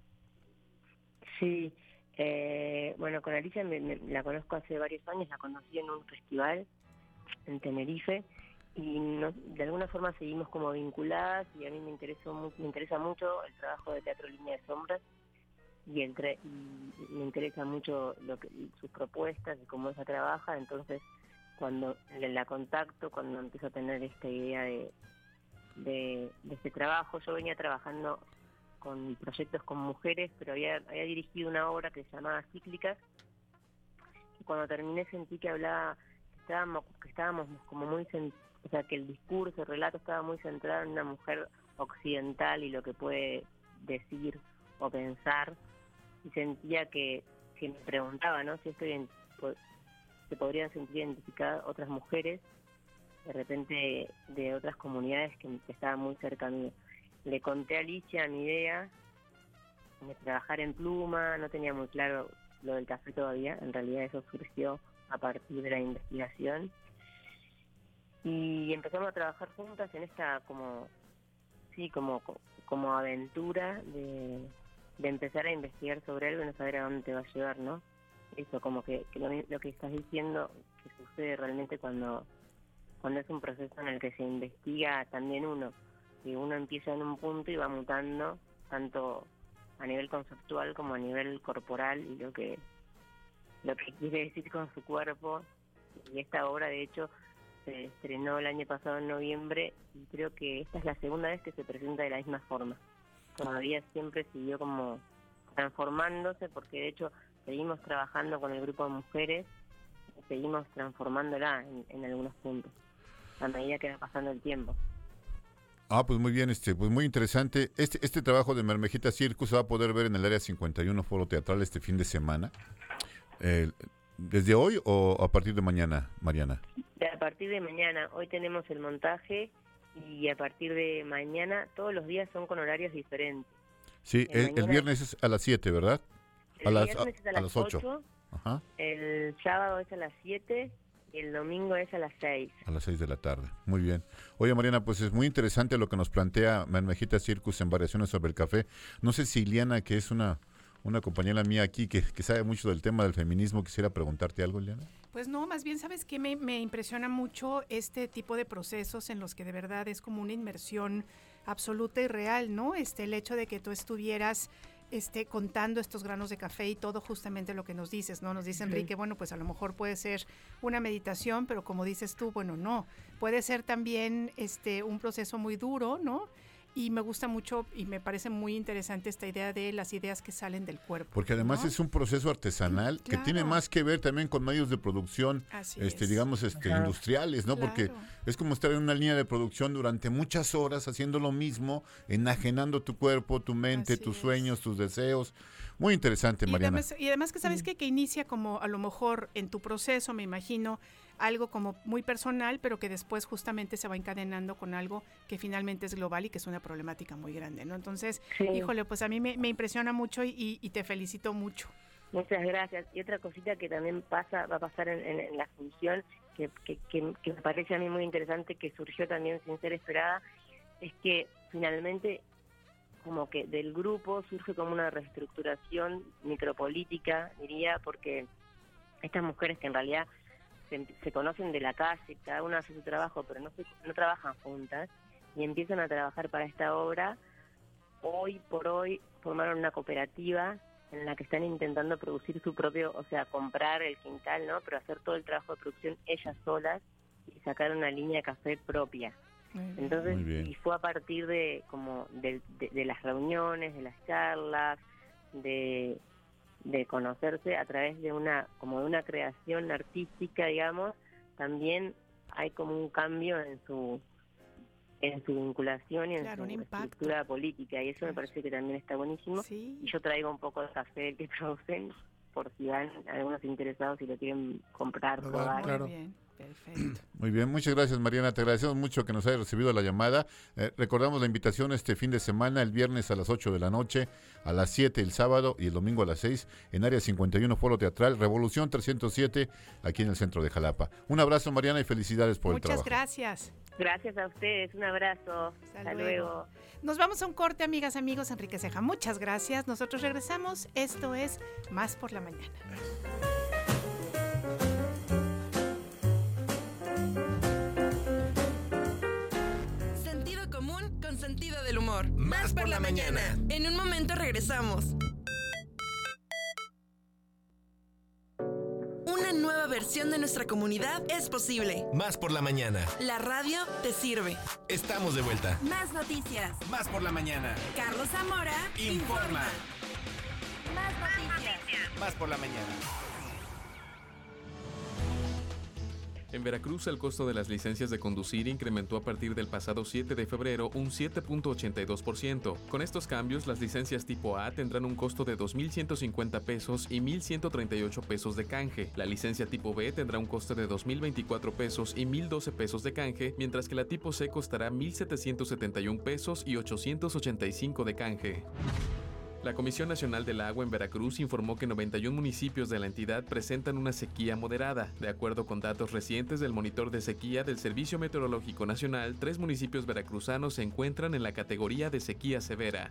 Sí, eh, bueno, con Alicia la conozco hace varios años, la conocí en un festival en Tenerife y de alguna forma seguimos como vinculadas y a mí me interesó me interesa mucho el trabajo de Teatro Línea de Sombras y, entre, me interesa mucho lo que, sus propuestas y cómo ella trabaja, entonces cuando la contacto, cuando empiezo a tener esta idea de, de, este trabajo, yo venía trabajando con proyectos con mujeres, pero había, había dirigido una obra que se llamaba Cíclicas, y cuando terminé sentí que hablaba, que estábamos, que estábamos como muy, o sea, que el discurso, el relato estaba muy centrado en una mujer occidental y lo que puede decir o pensar y sentía que, que me preguntaba, ¿no? Si esto se podrían sentir identificadas otras mujeres, de repente de otras comunidades que, estaban muy cerca mío. Le conté a Alicia mi idea de trabajar en pluma, no tenía muy claro lo del café todavía, en realidad eso surgió a partir de la investigación. Y empezamos a trabajar juntas en esta como, sí, como, como aventura de, de empezar a investigar sobre algo y no saber a dónde te va a llevar, ¿no? Eso, como que, lo, que estás diciendo que sucede realmente cuando, cuando es un proceso en el que se investiga también uno, que uno empieza en un punto y va mutando tanto a nivel conceptual como a nivel corporal y lo que lo que quiere decir con su cuerpo y esta obra de hecho se estrenó el año pasado en noviembre y creo que esta es la segunda vez que se presenta de la misma forma todavía siempre siguió como transformándose porque de hecho seguimos trabajando con el grupo de mujeres y seguimos transformándola en, algunos puntos a medida que va pasando el tiempo. Ah, pues muy bien, este, pues muy interesante. Este, este trabajo de Mermejita Circus se va a poder ver en el área 51 Foro Teatral este fin de semana. ¿Desde hoy o a partir de mañana, Mariana? A partir de mañana. Hoy tenemos el montaje y a partir de mañana todos los días son con horarios diferentes. Sí, el, viernes es a las 7, ¿verdad? El a las, viernes es a, las 8. El sábado es a las 7 y el domingo es a las 6. A las 6 de la tarde. Muy bien. Oye, Mariana, pues es muy interesante lo que nos plantea Mermejita Circus en variaciones sobre el café. No sé si Iliana, que es una una compañera mía aquí que, sabe mucho del tema del feminismo. Quisiera preguntarte algo, Eliana. Pues no, más bien, ¿sabes qué? Me, me impresiona mucho este tipo de procesos en los que de verdad es como una inmersión absoluta y real, ¿no? Este, el hecho de que tú estuvieras este, contando estos granos de café y todo justamente lo que nos dices, ¿no? Nos dice Enrique, bueno, pues a lo mejor puede ser una meditación, pero como dices tú, bueno, no, puede ser también este, un proceso muy duro, ¿no? Y me gusta mucho y me parece muy interesante esta idea de las ideas que salen del cuerpo. Porque además es un proceso artesanal que tiene más que ver también con medios de producción, este, digamos, este, industriales, ¿no? Porque es como estar en una línea de producción durante muchas horas haciendo lo mismo, enajenando tu cuerpo, tu mente, tus sueños, tus deseos. Muy interesante, Mariana. y además que sabes que, que inicia como a lo mejor en tu proceso, me imagino, algo como muy personal, pero que después justamente se va encadenando con algo que finalmente es global y que es una problemática muy grande, ¿no? Entonces, híjole, pues a mí me, impresiona mucho y, te felicito mucho. Muchas gracias. Y otra cosita que también pasa, va a pasar en, la función, que, que, me parece a mí muy interesante, que surgió también sin ser esperada, es que finalmente como que del grupo surge como una reestructuración micropolítica, diría, porque estas mujeres que en realidad se, conocen de la calle, cada una hace su trabajo, pero no, no trabajan juntas y empiezan a trabajar para esta obra. Hoy por hoy formaron una cooperativa en la que están intentando producir su propio, o sea, comprar el quintal, ¿no? Pero hacer todo el trabajo de producción ellas solas y sacar una línea de café propia. Entonces, y fue a partir de como de, las reuniones, de las charlas, de, de conocerse a través de una como de una creación artística digamos también hay como un cambio en su en su vinculación y en su estructura política y eso me parece que también está buenísimo. Y yo traigo un poco de café que producen por si van algunos interesados y lo quieren comprar probar Perfecto. Muy bien, muchas gracias Mariana, te agradecemos mucho que nos haya recibido la llamada. Eh, recordamos la invitación este fin de semana, el viernes a las 8 de la noche, a las 7 el sábado y el domingo a las 6 en Área 51 Foro Teatral, Revolución 307, aquí en el centro de Jalapa. Un abrazo Mariana y felicidades por el trabajo. Muchas gracias. Gracias a ustedes, un abrazo. Hasta, luego. Nos vamos a un corte, amigas, amigos. Enrique Ceja, muchas gracias. Nosotros regresamos. Esto es Más por la Mañana. sentido del humor. Más, por, la, mañana. En un momento regresamos. Una nueva versión de nuestra comunidad es posible. Más por la mañana. La radio te sirve. Estamos de vuelta. Más noticias. Más por la mañana. Carlos Zamora informa. Más noticias. Más por la mañana. En Veracruz, el costo de las licencias de conducir incrementó a partir del pasado 7 de febrero un 7.82%. Con estos cambios, las licencias tipo A tendrán un costo de 2.150 pesos y 1.138 pesos de canje. La licencia tipo B tendrá un costo de 2.024 pesos y 1.012 pesos de canje, mientras que la tipo C costará 1.771 pesos y 885 de canje. La Comisión Nacional del Agua en Veracruz informó que 91 municipios de la entidad presentan una sequía moderada. De acuerdo con datos recientes del monitor de sequía del Servicio Meteorológico Nacional, tres municipios veracruzanos se encuentran en la categoría de sequía severa.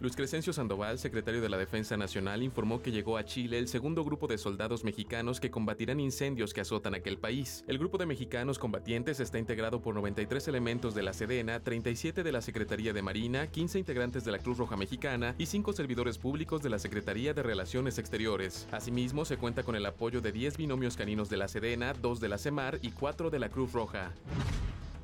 Luis Crescencio Sandoval, secretario de la Defensa Nacional, informó que llegó a Chile el segundo grupo de soldados mexicanos que combatirán incendios que azotan aquel país. El grupo de mexicanos combatientes está integrado por 93 elementos de la Sedena, 37 de la Secretaría de Marina, 15 integrantes de la Cruz Roja Mexicana y 5 servidores públicos de la Secretaría de Relaciones Exteriores. Asimismo, se cuenta con el apoyo de 10 binomios caninos de la Sedena, 2 de la CEMAR y 4 de la Cruz Roja.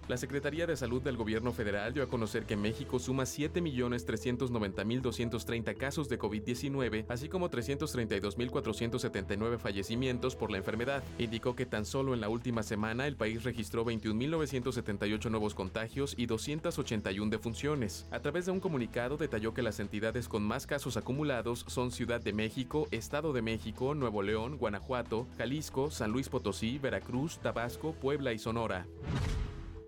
La Secretaría de Salud del Gobierno Federal dio a conocer que México suma 7.390.230 casos de COVID-19, así como 332.479 fallecimientos por la enfermedad. Indicó que tan solo en la última semana el país registró 21.978 nuevos contagios y 281 defunciones. A través de un comunicado detalló que las entidades con más casos acumulados son Ciudad de México, Estado de México, Nuevo León, Guanajuato, Jalisco, San Luis Potosí, Veracruz, Tabasco, Puebla y Sonora.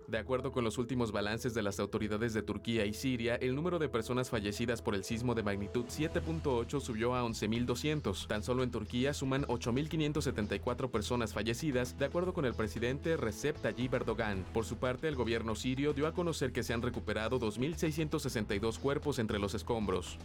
De acuerdo con los últimos balances de las autoridades de Turquía y Siria, el número de personas fallecidas por el sismo de magnitud 7.8 subió a 11.200. Tan solo en Turquía suman 8.574 personas fallecidas, de acuerdo con el presidente Recep Tayyip Erdogan. Por su parte, el gobierno sirio dio a conocer que se han recuperado 2.662 cuerpos entre los escombros.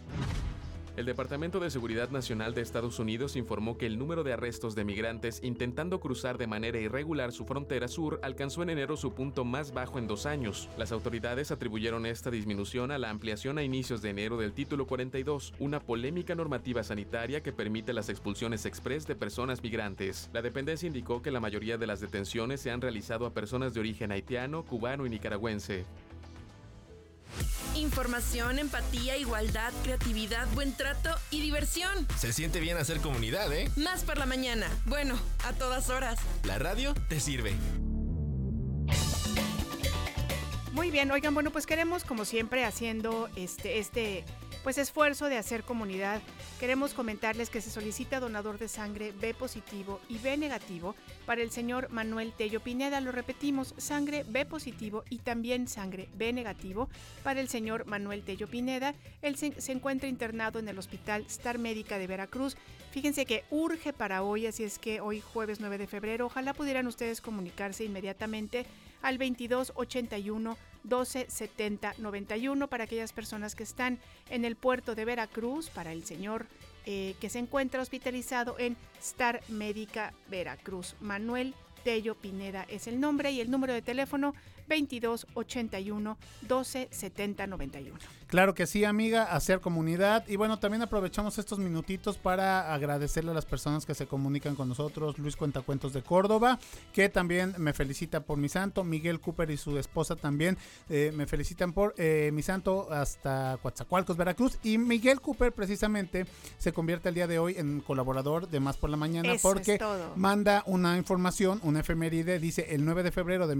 El Departamento de Seguridad Nacional de Estados Unidos informó que el número de arrestos de migrantes intentando cruzar de manera irregular su frontera sur alcanzó en enero su punto más bajo en dos años. Las autoridades atribuyeron esta disminución a la ampliación a inicios de enero del Título 42, una polémica normativa sanitaria que permite las expulsiones express de personas migrantes. La dependencia indicó que la mayoría de las detenciones se han realizado a personas de origen haitiano, cubano y nicaragüense. Información, empatía, igualdad, creatividad, buen trato y diversión. Se siente bien hacer comunidad, ¿eh? Más por la mañana. Bueno, a todas horas. La radio te sirve. Muy bien, oigan, bueno, pues queremos como siempre haciendo este este pues esfuerzo de hacer comunidad. Queremos comentarles que se solicita donador de sangre B positivo y B negativo para el señor Manuel Tello Pineda. Lo repetimos, sangre B positivo y también sangre B negativo para el señor Manuel Tello Pineda. Él se, encuentra internado en el Hospital Star Médica de Veracruz. Fíjense que urge para hoy, así es que hoy jueves 9 de febrero, ojalá pudieran ustedes comunicarse inmediatamente al 2281 12 70 91 para aquellas personas que están en el puerto de Veracruz, para el señor eh, que se encuentra hospitalizado en Star Médica Veracruz. Manuel Tello Pineda es el nombre y el número de teléfono 22 81 12 70 91. Claro que sí, amiga, hacer comunidad. Y bueno, también aprovechamos estos minutitos para agradecerle a las personas que se comunican con nosotros. Luis Cuentacuentos de Córdoba, que también me felicita por mi santo. Miguel Cooper y su esposa también eh, me felicitan por eh, mi santo hasta Coatzacoalcos, Veracruz. Y Miguel Cooper precisamente se convierte el día de hoy en colaborador de Más por la Mañana Eso porque manda una información, una efeméride. Dice el 9 de febrero de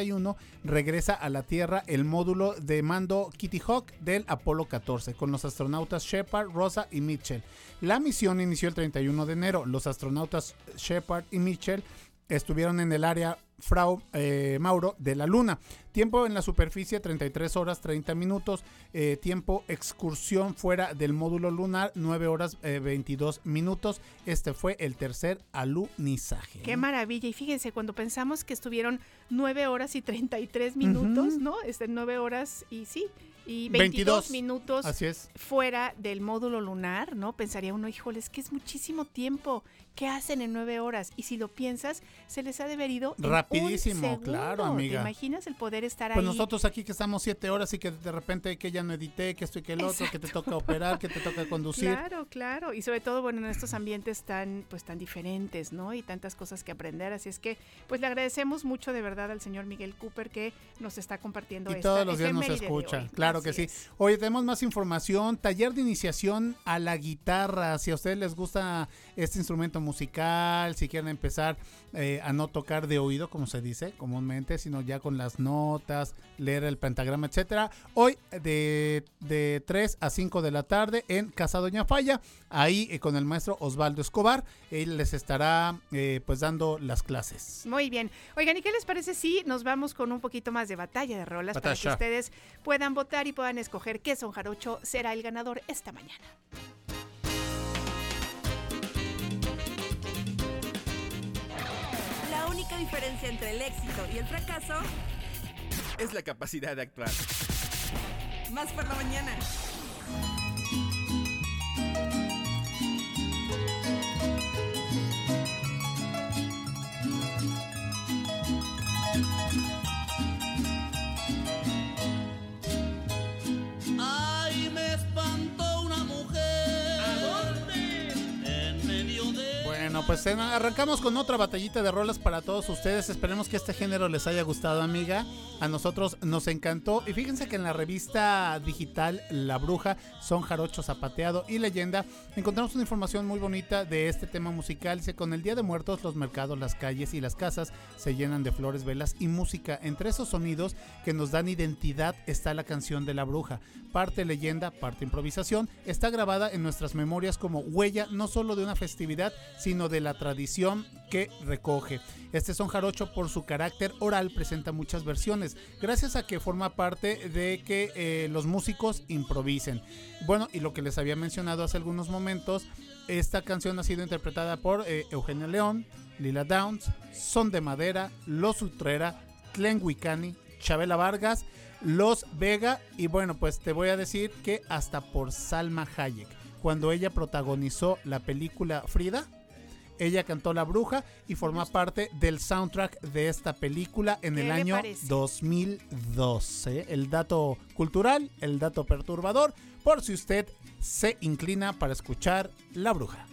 1971 regresa a la Tierra el módulo de mando Kitty Hawk del Apolo 14 con los astronautas Shepard, Rosa y Mitchell. La misión inició el 31 de enero. Los astronautas Shepard y Mitchell estuvieron en el área Frau eh, Mauro de la Luna. Tiempo en la superficie 33 horas 30 minutos. Eh, tiempo excursión fuera del módulo lunar 9 horas eh, 22 minutos. Este fue el tercer alunizaje. Qué maravilla. Y fíjense, cuando pensamos que estuvieron 9 horas y 33 minutos, Ujú. ¿no? Este, 9 horas y sí. Y 22, 22. minutos Así es. fuera del módulo lunar, ¿no? Pensaría uno, híjole, es que es muchísimo tiempo. ¿Qué hacen en nueve horas? Y si lo piensas, se les ha de haber ido en un Rapidísimo, claro, amiga. ¿Te imaginas el poder estar Pues ahí? nosotros aquí que estamos siete horas y que de repente que ya no edité, que esto y que el otro, que te toca operar, que te toca conducir. Claro, claro. Y sobre todo, bueno, en estos ambientes tan, pues tan diferentes, ¿no? Y tantas cosas que aprender. Así es que, pues le agradecemos mucho de verdad al señor Miguel Cooper que nos está compartiendo Y esta todos los días nos escucha, claro que sí. Oye, tenemos más información, taller de iniciación a la guitarra. Si a ustedes les gusta este instrumento musical, si quieren empezar eh, a no tocar de oído, como se dice comúnmente, sino ya con las notas, leer el pentagrama, etcétera. Hoy de, de 3 a 5 de la tarde en Casa Doña Falla, ahí eh, con el maestro Osvaldo Escobar, él les estará eh, pues dando las clases. Muy bien. Oigan, ¿y qué les parece si nos vamos con un poquito más de batalla de rolas para que ustedes puedan votar y puedan escoger qué son Jarocho será el ganador esta mañana? Diferencia entre el éxito y el fracaso, Es la capacidad de actuar. más por la mañana. Pues arrancamos con otra batallita de rolas para todos ustedes. Esperemos que este género les haya gustado, amiga. A nosotros nos encantó. Y fíjense que en la revista digital La Bruja, Son Jarocho Zapateado y Leyenda, encontramos una información muy bonita de este tema musical. Dice, con el Día de Muertos, los mercados, las calles y las casas se llenan de flores, velas y música. Entre esos sonidos que nos dan identidad está la canción de La Bruja. Parte leyenda, parte improvisación. Está grabada en nuestras memorias como huella no solo de una festividad, sino de la tradición que recoge. Este son jarocho por su carácter oral presenta muchas versiones, gracias a que forma parte de que eh, los músicos improvisen. Bueno, y lo que les había mencionado hace algunos momentos, esta canción ha sido interpretada por eh, Eugenia León, Lila Downs, Son de Madera, Los Utrera, Tlen Wicani, Chabela Vargas, Los Vega. Y bueno, pues te voy a decir que hasta por Salma Hayek, cuando ella protagonizó la película Frida, ella cantó La Bruja y forma parte del soundtrack de esta película en el año 2012. El dato cultural, el dato perturbador, por si usted se inclina para escuchar La Bruja.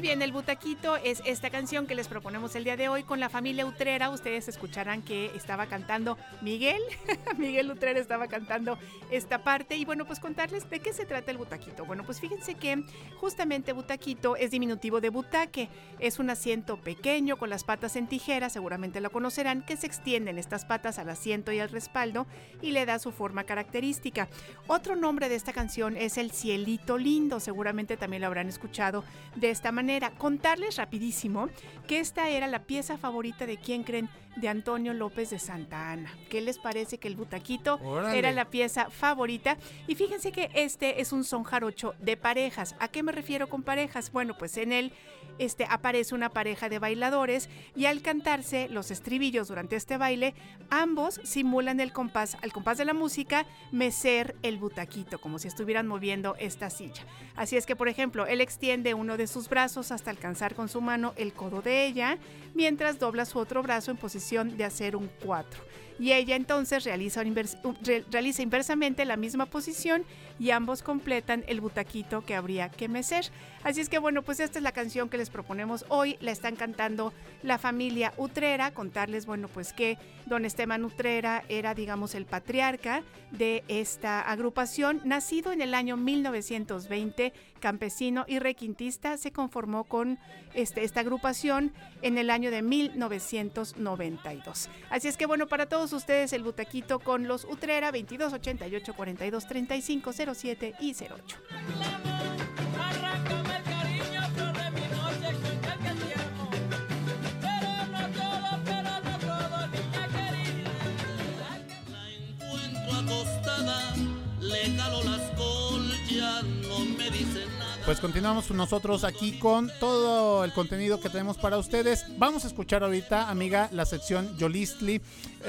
Bien, el butaquito es esta canción que les proponemos el día de hoy con la familia Utrera. Ustedes escucharán que estaba cantando Miguel. Miguel Utrera estaba cantando esta parte. Y bueno, pues contarles de qué se trata el butaquito. Bueno, pues fíjense que justamente butaquito es diminutivo de butaque. Es un asiento pequeño con las patas en tijera, seguramente lo conocerán, que se extienden estas patas al asiento y al respaldo y le da su forma característica. Otro nombre de esta canción es El Cielito Lindo. Seguramente también lo habrán escuchado de esta manera contarles rapidísimo que esta era la pieza favorita de quién creen de Antonio López de Santa Ana. ¿Qué les parece que el butaquito era la pieza favorita? Y fíjense que este es un son jarocho de parejas. ¿A qué me refiero con parejas? Bueno, pues en él este, aparece una pareja de bailadores y al cantarse los estribillos durante este baile, ambos simulan el compás, al compás de la música, mecer el butaquito, como si estuvieran moviendo esta silla. Así es que, por ejemplo, él extiende uno de sus brazos hasta alcanzar con su mano el codo de ella, mientras dobla su otro brazo en posición de hacer un 4 y ella entonces realiza, realiza inversamente la misma posición y ambos completan el butaquito que habría que mecer. Así es que bueno, pues esta es la canción que les proponemos hoy, la están cantando la familia Utrera, contarles bueno pues que don Esteban Utrera era digamos el patriarca de esta agrupación, nacido en el año 1920, campesino y requintista, se conformó con este, esta agrupación en el año de 1992. Así es que bueno, para todos ustedes el butaquito con los Utrera 22 88 42 35 07 y 08. Pues continuamos nosotros aquí con todo el contenido que tenemos para ustedes. Vamos a escuchar ahorita, amiga, la sección Yolistli.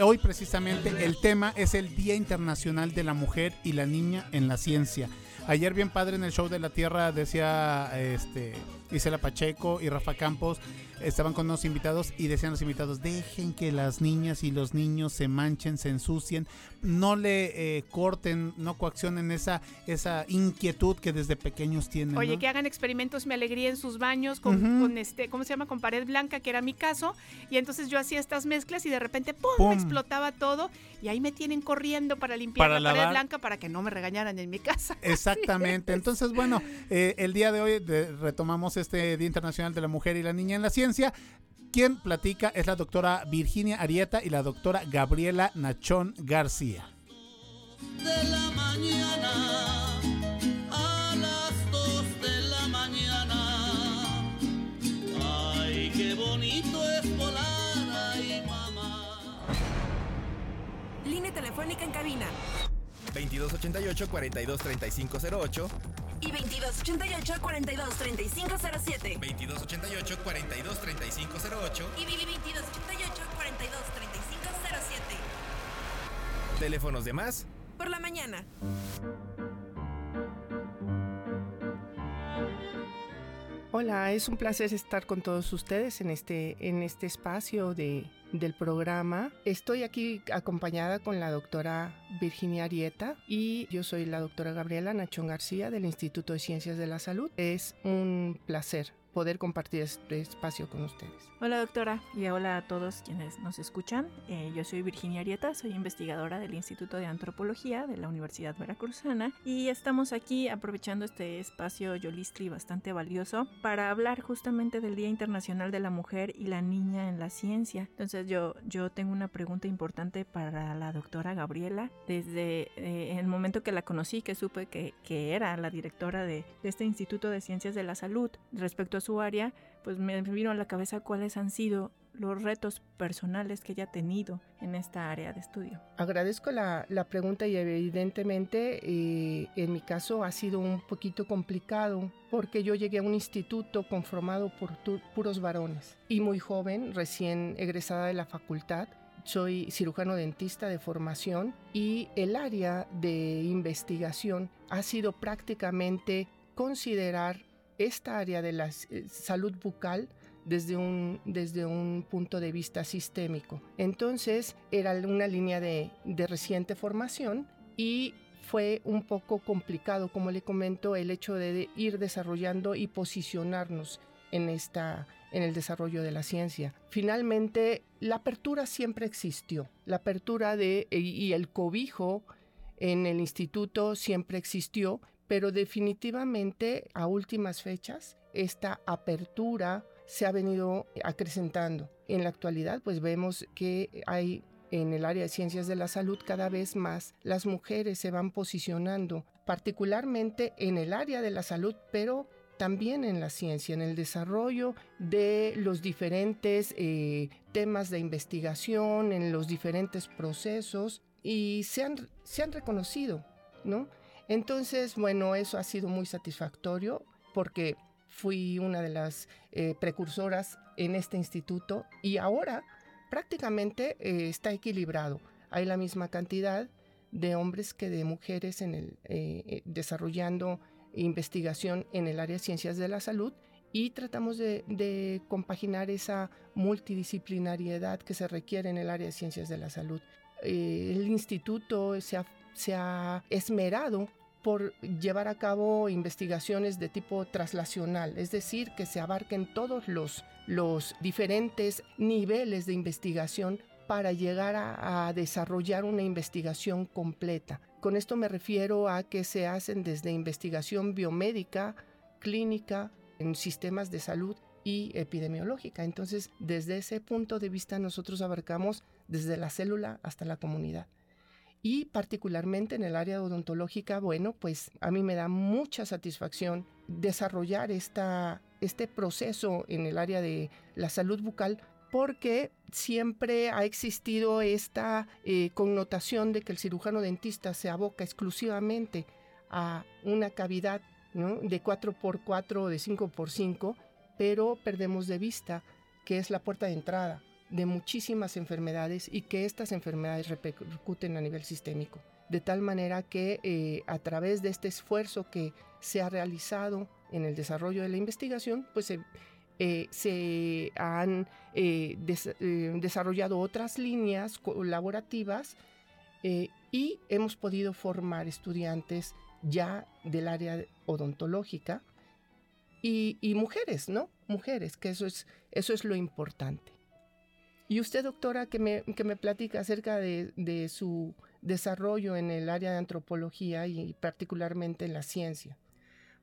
Hoy precisamente el tema es el Día Internacional de la Mujer y la Niña en la Ciencia. Ayer bien padre en el show de la Tierra decía este Isela Pacheco y Rafa Campos estaban con unos invitados y decían los invitados, dejen que las niñas y los niños se manchen, se ensucien, no le eh, corten, no coaccionen esa, esa inquietud que desde pequeños tienen. Oye, que hagan experimentos Me Alegría en sus baños con, este, ¿cómo se llama? Con pared blanca, que era mi caso, y entonces yo hacía estas mezclas y de repente ¡pum! explotaba todo y ahí me tienen corriendo para limpiar la pared blanca para que no me regañaran en mi casa. Exactamente, entonces bueno, eh, el día de hoy retomamos este Día Internacional de la Mujer y la Niña en la Ciencia quien platica es la doctora Virginia Arieta y la doctora Gabriela Nachón García. De la mañana a las 2 de la mañana. Ay, qué bonito es volar, ay mamá. Línea telefónica en cabina. 2288 423508 y 2288-423507. 2288-423508 y 2288-423507. Teléfonos de más por la mañana. Hola, es un placer estar con todos ustedes en este, en este espacio de, del programa. Estoy aquí acompañada con la doctora Virginia Arieta y yo soy la doctora Gabriela Nachón García del Instituto de Ciencias de la Salud. Es un placer poder compartir este espacio con ustedes. Hola doctora y hola a todos quienes nos escuchan. Eh, yo soy Virginia Arieta, soy investigadora del Instituto de Antropología de la Universidad Veracruzana y estamos aquí aprovechando este espacio Yolistri bastante valioso para hablar justamente del Día Internacional de la Mujer y la Niña en la Ciencia. Entonces yo, yo tengo una pregunta importante para la doctora Gabriela. Desde eh, el momento que la conocí, que supe que, que era la directora de, de este Instituto de Ciencias de la Salud, respecto a su área, pues me vino a la cabeza cuáles han sido los retos personales que ella ha tenido en esta área de estudio. Agradezco la, la pregunta y evidentemente eh, en mi caso ha sido un poquito complicado porque yo llegué a un instituto conformado por puros varones y muy joven, recién egresada de la facultad. Soy cirujano dentista de formación y el área de investigación ha sido prácticamente considerar esta área de la eh, salud bucal desde un, desde un punto de vista sistémico. Entonces era una línea de, de reciente formación y fue un poco complicado, como le comento, el hecho de ir desarrollando y posicionarnos en, esta, en el desarrollo de la ciencia. Finalmente, la apertura siempre existió. La apertura de, y el cobijo en el instituto siempre existió, pero definitivamente a últimas fechas, esta apertura se ha venido acrecentando. En la actualidad, pues vemos que hay en el área de ciencias de la salud cada vez más las mujeres se van posicionando, particularmente en el área de la salud, pero también en la ciencia, en el desarrollo de los diferentes eh, temas de investigación, en los diferentes procesos y se han, se han reconocido, ¿no? Entonces, bueno, eso ha sido muy satisfactorio porque fui una de las eh, precursoras en este instituto y ahora prácticamente eh, está equilibrado. Hay la misma cantidad de hombres que de mujeres en el, eh, desarrollando investigación en el área de ciencias de la salud y tratamos de, compaginar esa multidisciplinariedad que se requiere en el área de ciencias de la salud. el instituto se se ha esmerado por llevar a cabo investigaciones de tipo traslacional, es decir, que se abarquen todos los, los diferentes niveles de investigación para llegar a, desarrollar una investigación completa. Con esto me refiero a que se hacen desde investigación biomédica, clínica, en sistemas de salud y epidemiológica. Entonces, desde ese punto de vista nosotros abarcamos desde la célula hasta la comunidad. Y particularmente en el área odontológica, bueno, pues a mí me da mucha satisfacción desarrollar esta, este proceso en el área de la salud bucal porque siempre ha existido esta eh, connotación de que el cirujano dentista se aboca exclusivamente a una cavidad de 4x4 o de 5x5, pero perdemos de vista que es la puerta de entrada de muchísimas enfermedades y que estas enfermedades repercuten a nivel sistémico. De tal manera que eh, a través de este esfuerzo que se ha realizado en el desarrollo de la investigación, pues se eh, han eh, desarrollado otras líneas colaborativas y hemos podido formar estudiantes ya del área odontológica y, y, mujeres, ¿no? Mujeres, que eso es, eso es lo importante. Y usted, doctora, que me, que me platica acerca de, su desarrollo en el área de antropología y particularmente en la ciencia.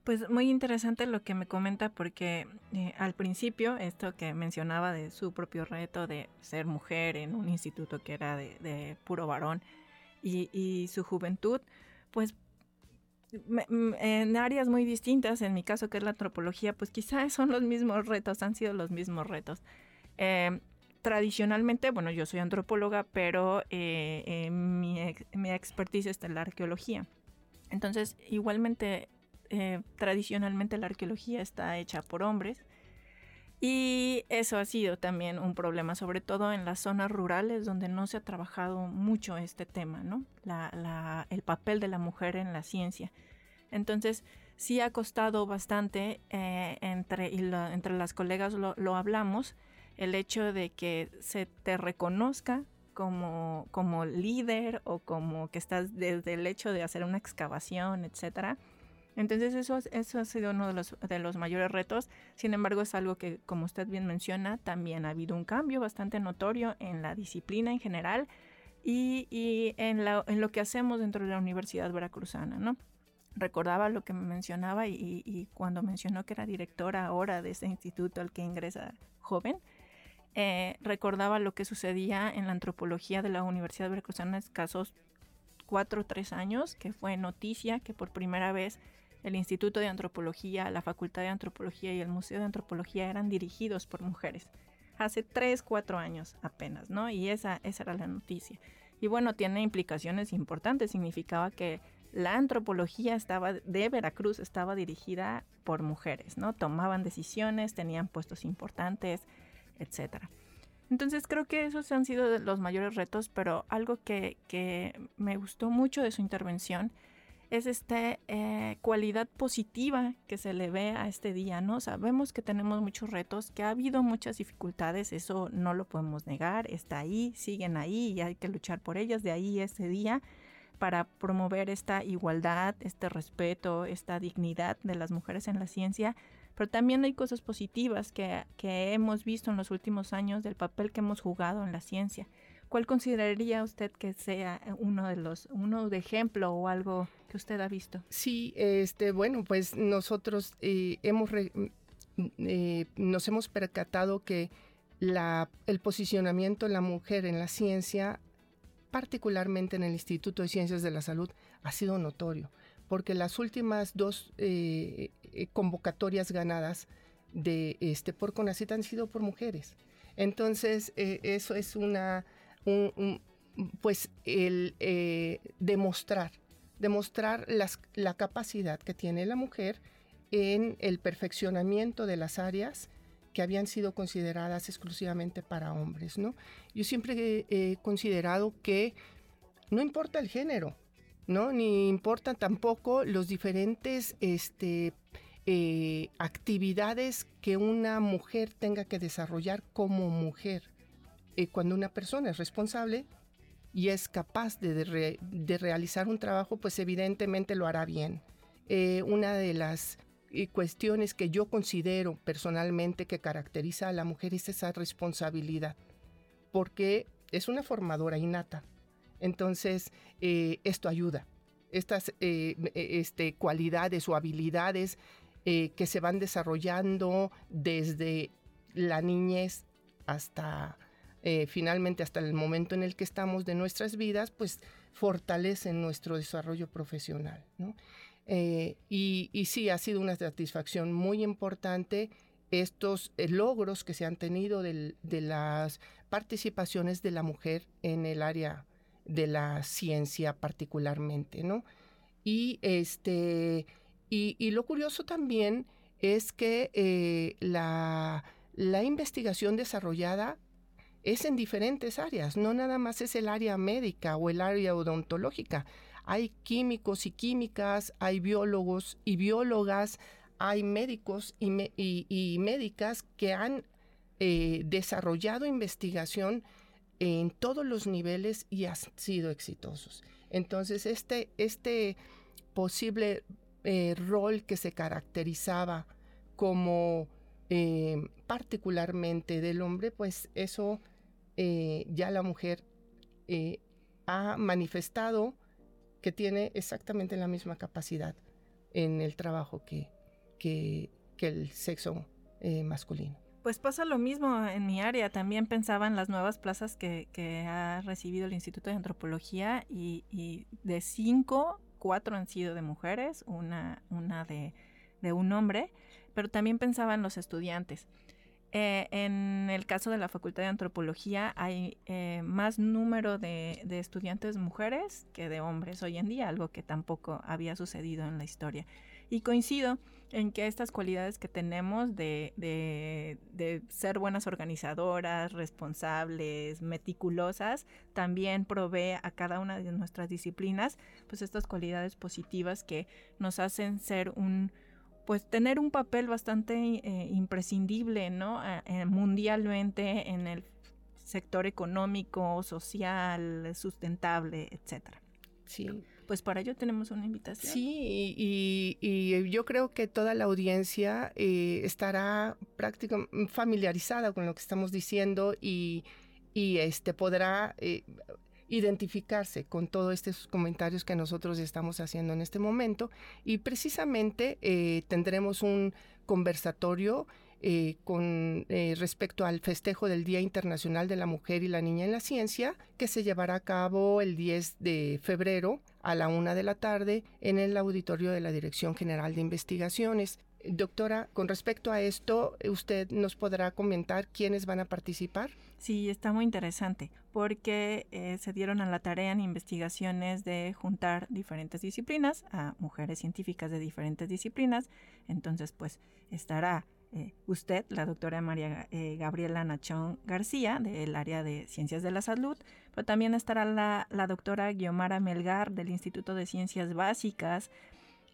Pues muy interesante lo que me comenta porque eh, al principio esto que mencionaba de su propio reto de ser mujer en un instituto que era de, puro varón y, su juventud, pues en áreas muy distintas, en mi caso que es la antropología, pues quizás son los mismos retos, han sido los mismos retos. Eh, tradicionalmente, bueno, yo soy antropóloga, pero eh, eh, mi, mi, expertise está en la arqueología. Entonces, igualmente, eh, tradicionalmente la arqueología está hecha por hombres. Y eso ha sido también un problema, sobre todo en las zonas rurales donde no se ha trabajado mucho este tema, ¿no? el papel de la mujer en la ciencia. Entonces, sí ha costado bastante, entre, entre las colegas lo hablamos, el hecho de que se te reconozca como, como líder o como que estás desde el hecho de hacer una excavación, etcétera. Entonces eso, eso ha sido uno de los, de los mayores retos. Sin embargo, es algo que, como usted bien menciona, también ha habido un cambio bastante notorio en la disciplina en general y, y en, la, en, lo que hacemos dentro de la Universidad Veracruzana, ¿no? Recordaba lo que me mencionaba y, y cuando mencionó que era directora ahora de ese instituto al que ingresa joven, eh, recordaba lo que sucedía en la antropología de la Universidad Veracruzana escasos cuatro o tres años, que fue noticia que por primera vez el Instituto de Antropología, la Facultad de Antropología y el Museo de Antropología eran dirigidos por mujeres. Hace tres, cuatro años apenas, ¿no? Y esa, esa era la noticia. Y bueno, tiene implicaciones importantes. Significaba que la antropología estaba de Veracruz estaba dirigida por mujeres, ¿no? Tomaban decisiones, tenían puestos importantes, etcétera. Entonces creo que esos han sido los mayores retos, pero algo que, me gustó mucho de su intervención es esta eh, cualidad positiva que se le ve a este día, ¿no? Sabemos que tenemos muchos retos, que ha habido muchas dificultades, eso no lo podemos negar, está ahí, siguen ahí y hay que luchar por ellas, de ahí ese día para promover esta igualdad, este respeto, esta dignidad de las mujeres en la ciencia, pero también hay cosas positivas que, hemos visto en los últimos años del papel que hemos jugado en la ciencia. ¿Cuál consideraría usted que sea uno de los, uno de ejemplo o algo que usted ha visto? Sí, este, bueno, pues nosotros eh, hemos eh, nos hemos percatado que el posicionamiento de la mujer en la ciencia, particularmente en el Instituto de Ciencias de la Salud, ha sido notorio, porque las últimas dos eh, convocatorias ganadas de este por CONACYT han sido por mujeres. Entonces, eso es una pues el eh, demostrar, demostrar la capacidad que tiene la mujer en el perfeccionamiento de las áreas que habían sido consideradas exclusivamente para hombres, ¿no? Yo siempre he, considerado que no importa el género, ¿no? Ni importan tampoco los diferentes este, eh, actividades que una mujer tenga que desarrollar como mujer. Eh, cuando una persona es responsable y es capaz de, realizar un trabajo, pues evidentemente lo hará bien. Eh, una de las eh, cuestiones que yo considero personalmente que caracteriza a la mujer es esa responsabilidad, porque es una formadora innata. Entonces, esto ayuda. Estas este, cualidades o habilidades que se van desarrollando desde la niñez hasta eh, finalmente hasta el momento en el que estamos de nuestras vidas, pues fortalecen nuestro desarrollo profesional. Eh, y, sí, ha sido una satisfacción muy importante estos eh, logros que se han tenido de las participaciones de la mujer en el área de la ciencia particularmente, ¿no? Y, este, y, lo curioso también es que la, la investigación desarrollada es en diferentes áreas, no nada más es el área médica o el área odontológica. Hay químicos y químicas, hay biólogos y biólogas, hay médicos y, médicas que han eh, desarrollado investigación en todos los niveles y han sido exitosos. Entonces, este, este posible eh, rol que se caracterizaba como eh, particularmente del hombre, pues eso eh, ya la mujer ha manifestado que tiene exactamente la misma capacidad en el trabajo que, que, el sexo masculino. Pues pasa lo mismo en mi área. También pensaba en las nuevas plazas que, ha recibido el Instituto de Antropología y, de cinco, cuatro han sido de mujeres, una, una de, de un hombre pero también pensaba en los estudiantes. Eh, en el caso de la Facultad de Antropología hay eh, más número de, estudiantes mujeres que de hombres hoy en día, algo que tampoco había sucedido en la historia. Y coincido en que estas cualidades que tenemos de, de ser buenas organizadoras, responsables, meticulosas, también provee a cada una de nuestras disciplinas, pues estas cualidades positivas que nos hacen ser un, pues tener un papel bastante eh, imprescindible, ¿no? Eh, mundialmente en el sector económico, social, sustentable, etcétera. Sí. Pues para ello tenemos una invitación. Sí, y, yo creo que toda la audiencia eh, estará prácticamente familiarizada con lo que estamos diciendo y, este podrá identificarse con todos estos comentarios que nosotros estamos haciendo en este momento y precisamente eh, tendremos un conversatorio eh, con eh, respecto al festejo del Día Internacional de la Mujer y la Niña en la Ciencia, que se llevará a cabo el 10 de febrero a la una de la tarde en el auditorio de la Dirección General de Investigaciones. Doctora, con respecto a esto, ¿usted nos podrá comentar quiénes van a participar? Sí, está muy interesante porque eh, se dieron a la tarea en investigaciones de juntar diferentes disciplinas a mujeres científicas de diferentes disciplinas. Entonces, pues estará eh, usted, la doctora María eh, Gabriela Nachón García, del área de Ciencias de la Salud, pero también estará la, la doctora Guiomara Melgar del Instituto de Ciencias Básicas,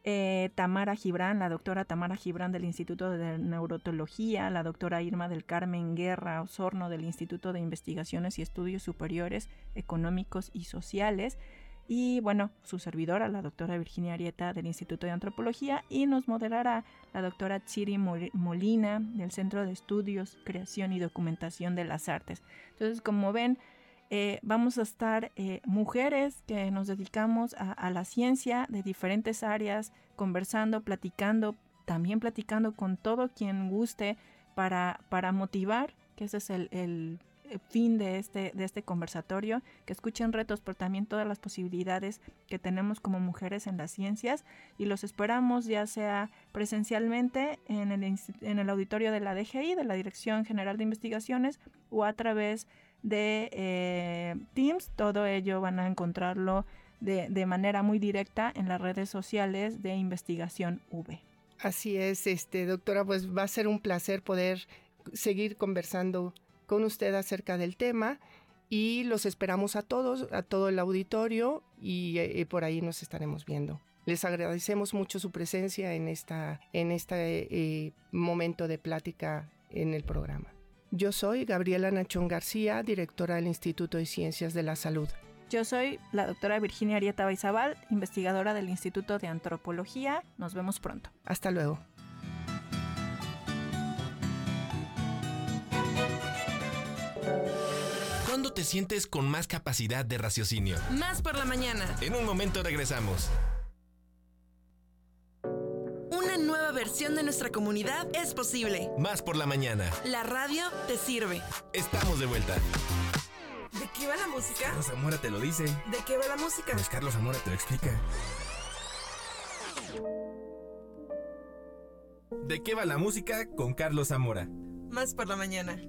eh, Tamara Gibran, la doctora Tamara Gibran del Instituto de Neurotología, la doctora Irma del Carmen Guerra Osorno del Instituto de Investigaciones y Estudios Superiores Económicos y Sociales, y bueno, su servidora, la doctora Virginia Arieta del Instituto de Antropología, y nos moderará la doctora Chiri Molina del Centro de Estudios, Creación y Documentación de las Artes. Entonces, como ven, eh, vamos a estar eh, mujeres que nos dedicamos a, la ciencia de diferentes áreas, conversando, platicando, también platicando con todo quien guste para, para motivar, que ese es el, fin de este, de este conversatorio, que escuchen retos, pero también todas las posibilidades que tenemos como mujeres en las ciencias y los esperamos ya sea presencialmente en el, en el auditorio de la DGI, de la Dirección General de Investigaciones, o a través de de eh, Teams. Todo ello van a encontrarlo de, de, manera muy directa en las redes sociales de Investigación V. Así es, este, doctora, pues va a ser un placer poder seguir conversando con usted acerca del tema y los esperamos a todos, a todo el auditorio y, eh, por ahí nos estaremos viendo. Les agradecemos mucho su presencia en, esta, en este eh, momento de plática en el programa. Yo soy Gabriela Nachón García, directora del Instituto de Ciencias de la Salud. Yo soy la doctora Virginia Arieta Baizabal, investigadora del Instituto de Antropología. Nos vemos pronto. Hasta luego. ¿Cuándo te sientes con más capacidad de raciocinio? Más por la mañana. En un momento regresamos versión de nuestra comunidad es posible. Más por la mañana. La radio te sirve. Estamos de vuelta. ¿De qué va la música? Carlos Zamora te lo dice. ¿De qué va la música? Pues Carlos Zamora te lo explica. ¿De qué va la música con Carlos Zamora? Más por la mañana.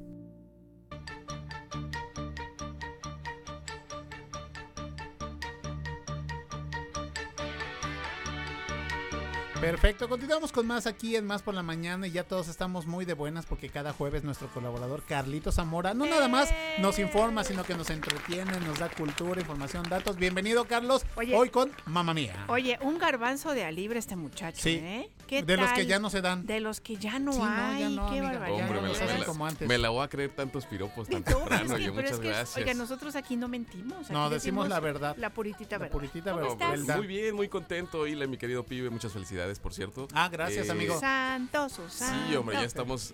Perfecto, continuamos con más aquí en Más por la Mañana y ya todos estamos muy de buenas porque cada jueves nuestro colaborador Carlito Zamora no nada más nos informa, sino que nos entretiene, nos da cultura, información, datos. Bienvenido Carlos, hoy con Mamá Mía. Oye, un garbanzo de alibre este muchacho, sí. ¿eh? de los que ya no se dan. De los que ya no hay. Qué barbaridad. Hombre, me, la, como antes. me la voy a creer tantos piropos tan temprano. muchas gracias. Oiga, nosotros aquí no mentimos. no, decimos, la verdad. La puritita verdad. La puritita verdad. muy bien, muy contento. Y mi querido pibe, muchas felicidades, por cierto. Ah, gracias, eh, amigo. Santos, Sí, hombre, ya estamos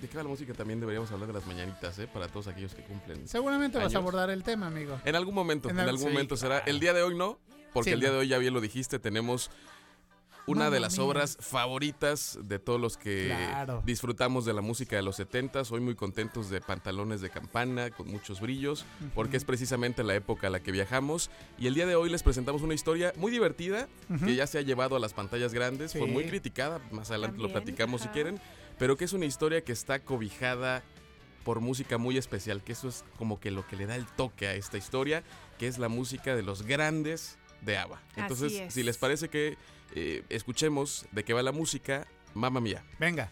de qué va la música también deberíamos hablar de las mañanitas, ¿eh? Para todos aquellos que cumplen. Seguramente vas a abordar el tema, amigo. En algún momento, en, algún momento será. El día de hoy no, porque el día de hoy ya bien lo dijiste, tenemos una de las obras favoritas de todos los que disfrutamos de la música de los 70 Hoy muy contentos de pantalones de campana con muchos brillos, porque es precisamente la época a la que viajamos. Y el día de hoy les presentamos una historia muy divertida que ya se ha llevado a las pantallas grandes. Fue muy criticada, más adelante lo platicamos si quieren, pero que es una historia que está cobijada por música muy especial, que eso es como que lo que le da el toque a esta historia, que es la música de los grandes de ABBA. Entonces, si les parece que eh, escuchemos de qué va la música, Mamma Mía. Venga.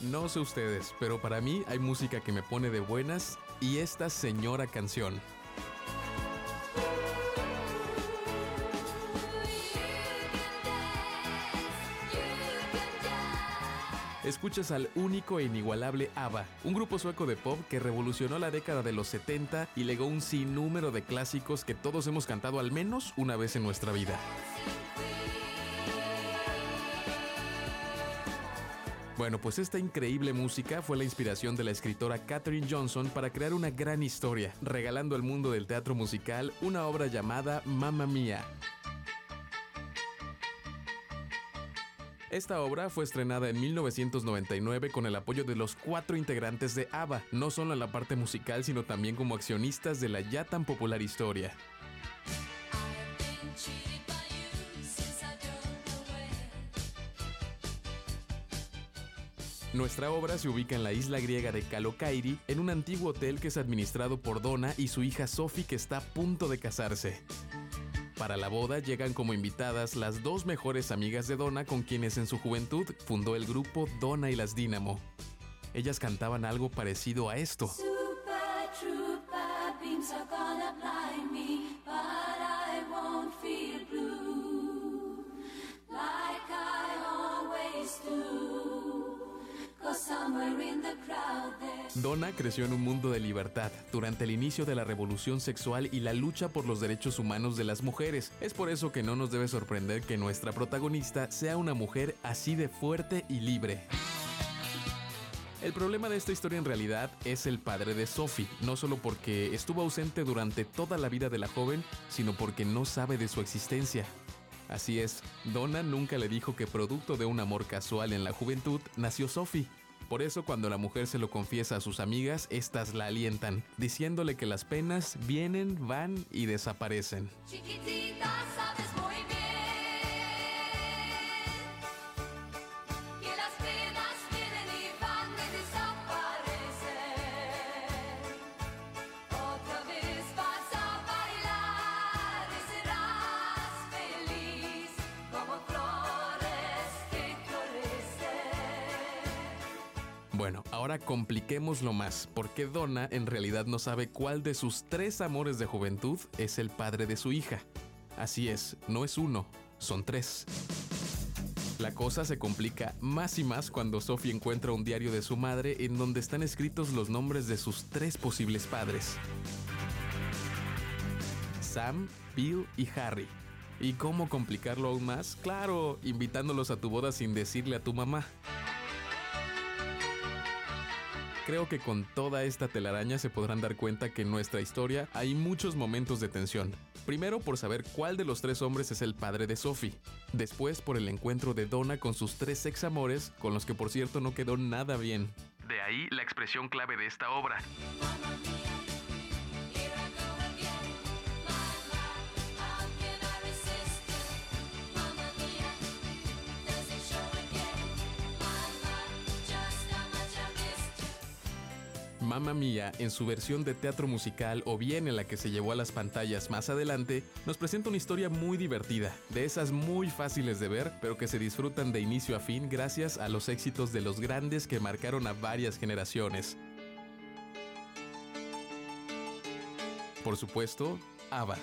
No sé ustedes, pero para mí hay música que me pone de buenas y esta señora canción. Escuchas al único e inigualable ABBA, un grupo sueco de pop que revolucionó la década de los 70 y legó un sinnúmero de clásicos que todos hemos cantado al menos una vez en nuestra vida. Bueno, pues esta increíble música fue la inspiración de la escritora Katherine Johnson para crear una gran historia, regalando al mundo del teatro musical una obra llamada Mamma Mia, Esta obra fue estrenada en 1999 con el apoyo de los cuatro integrantes de ABBA, no solo en la parte musical, sino también como accionistas de la ya tan popular historia. Nuestra obra se ubica en la isla griega de Kalokairi, en un antiguo hotel que es administrado por Donna y su hija Sophie que está a punto de casarse. Para la boda llegan como invitadas las dos mejores amigas de Donna con quienes en su juventud fundó el grupo Donna y las Dynamo. Ellas cantaban algo parecido a esto. Donna creció en un mundo de libertad durante el inicio de la revolución sexual y la lucha por los derechos humanos de las mujeres. Es por eso que no nos debe sorprender que nuestra protagonista sea una mujer así de fuerte y libre. El problema de esta historia en realidad es el padre de Sophie, no solo porque estuvo ausente durante toda la vida de la joven, sino porque no sabe de su existencia. Así es, Donna nunca le dijo que producto de un amor casual en la juventud nació Sophie. Por eso cuando la mujer se lo confiesa a sus amigas, éstas la alientan, diciéndole que las penas vienen, van y desaparecen. Bueno, ahora compliquémoslo más, porque Donna en realidad no sabe cuál de sus tres amores de juventud es el padre de su hija. Así es, no es uno, son tres. La cosa se complica más y más cuando Sophie encuentra un diario de su madre en donde están escritos los nombres de sus tres posibles padres. Sam, Bill y Harry. ¿Y cómo complicarlo aún más? Claro, invitándolos a tu boda sin decirle a tu mamá. Creo que con toda esta telaraña se podrán dar cuenta que en nuestra historia hay muchos momentos de tensión. Primero por saber cuál de los tres hombres es el padre de Sophie. Después por el encuentro de Donna con sus tres ex amores, con los que por cierto no quedó nada bien. De ahí la expresión clave de esta obra. Mamma Mía, en su versión de teatro musical o bien en la que se llevó a las pantallas más adelante, nos presenta una historia muy divertida, de esas muy fáciles de ver, pero que se disfrutan de inicio a fin gracias a los éxitos de los grandes que marcaron a varias generaciones. Por supuesto, ABBA.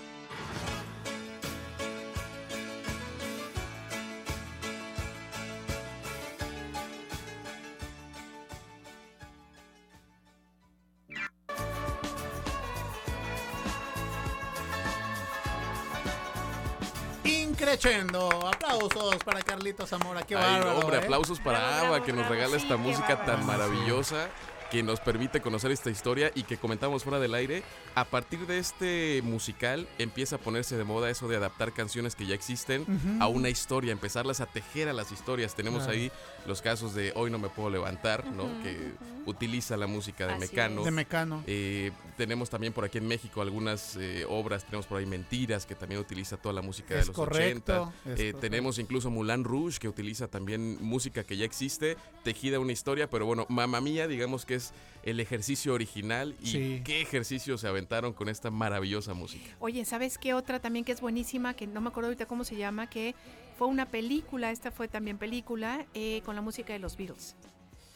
Aplausos para Carlitos Zamora. Qué Ay, bárbaro. hombre, ¿eh? aplausos para Ava que nos regala esta música tan maravillosa que nos permite conocer esta historia y que comentamos fuera del aire. A partir de este musical empieza a ponerse de moda eso de adaptar canciones que ya existen a una historia, empezarlas a tejer a las historias. Tenemos Claro. ahí los casos de Hoy no me puedo levantar, ¿no? Que utiliza la música de Así Mecano. es. De Mecano. Eh, tenemos también por aquí en México algunas eh, obras, tenemos por ahí Mentiras, que también utiliza toda la música Es de los correcto, 80. es Eh, tenemos incluso Moulin Rouge, que utiliza también música que ya existe, tejida una historia, pero bueno, Mamma Mía, digamos que es el ejercicio original y Sí. qué ejercicio se aventaron con esta maravillosa música. Oye, ¿sabes qué otra también que es buenísima? Que no me acuerdo ahorita cómo se llama, que fue una película, esta fue también película, eh, con la música de los Beatles.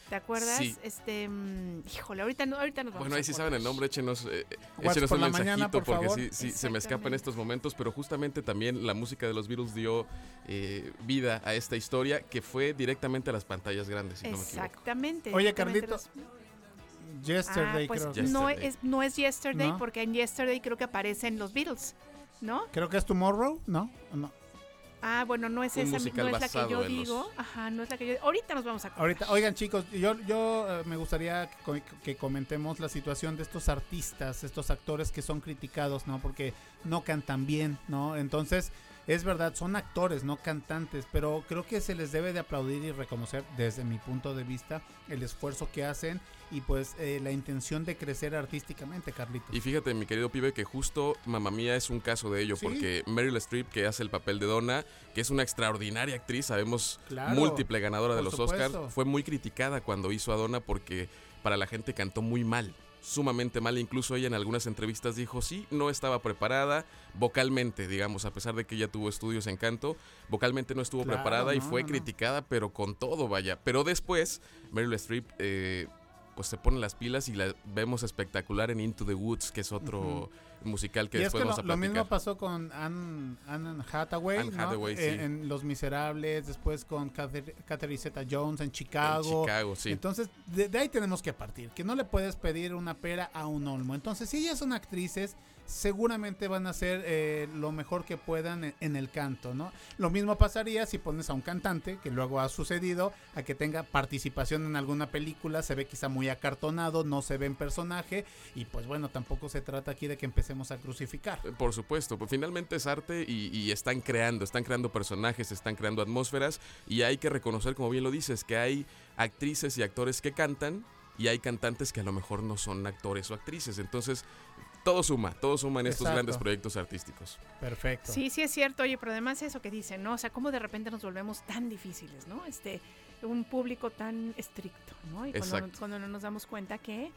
¿Te acuerdas? Sí. Este, mm, híjole, ahorita, no, ahorita nos vamos Bueno, a ahí sí saben el nombre, échenos, eh, eh, échenos por un la mensajito mañana, por porque favor? sí, sí se me escapa en estos momentos, pero justamente también la música de los Beatles dio eh, vida a esta historia que fue directamente a las pantallas grandes, si no me equivoco. Exactamente. Oye, Carlitos, los- Yesterday, ah, pues creo. no es, no es Yesterday, ¿No? porque en Yesterday creo que aparecen los Beatles, ¿no? Creo que es Tomorrow, ¿no? No. Ah, bueno, no es Un esa, no es la que yo en los- digo. Ajá, no es la que yo Ahorita nos vamos a Ahorita, oigan chicos, yo, yo eh, me gustaría que, que comentemos la situación de estos artistas, estos actores que son criticados, ¿no? Porque no cantan bien, ¿no? Entonces, es verdad, son actores, no cantantes, pero creo que se les debe de aplaudir y reconocer desde mi punto de vista el esfuerzo que hacen y pues eh, la intención de crecer artísticamente, Carlitos. Y fíjate, mi querido pibe, que justo Mamma Mía es un caso de ello, porque Meryl Streep, que hace el papel de Donna, que es una extraordinaria actriz, sabemos, múltiple ganadora de los Oscars, fue muy criticada cuando hizo a Donna porque para la gente cantó muy mal sumamente mal. Incluso ella en algunas entrevistas dijo, sí, no estaba preparada vocalmente, digamos, a pesar de que ella tuvo estudios en canto, vocalmente no estuvo preparada y fue criticada, pero con todo, vaya. Pero después, Meryl Streep... Eh, pues se pone las pilas y la vemos espectacular en Into the Woods, que es otro musical que después vamos a Lo mismo pasó con Anne, Hathaway, en, Los Miserables, después con Catherine Jones en Chicago. Chicago, sí. Entonces, de, ahí tenemos que partir, que no le puedes pedir una pera a un olmo. Entonces, si ellas son actrices, seguramente van a hacer eh, lo mejor que puedan en, el canto, ¿no? Lo mismo pasaría si pones a un cantante, que luego ha sucedido, a que tenga participación en alguna película, se ve quizá muy acartonado, no se ve en personaje, y pues bueno, tampoco se trata aquí de que empecemos a crucificar. Eh, por supuesto, pues finalmente es arte y, y están creando, están creando personajes, están creando atmósferas, y hay que reconocer, como bien lo dices, que hay actrices y actores que cantan y hay cantantes que a lo mejor no son actores o actrices. Entonces, todo suma, todo suma en estos grandes proyectos artísticos. Perfecto. Sí, sí es cierto, oye, pero además eso que dicen, ¿no? O sea, cómo de repente nos volvemos tan difíciles, ¿no? Este, un público tan estricto, ¿no? Y cuando, cuando no nos damos cuenta que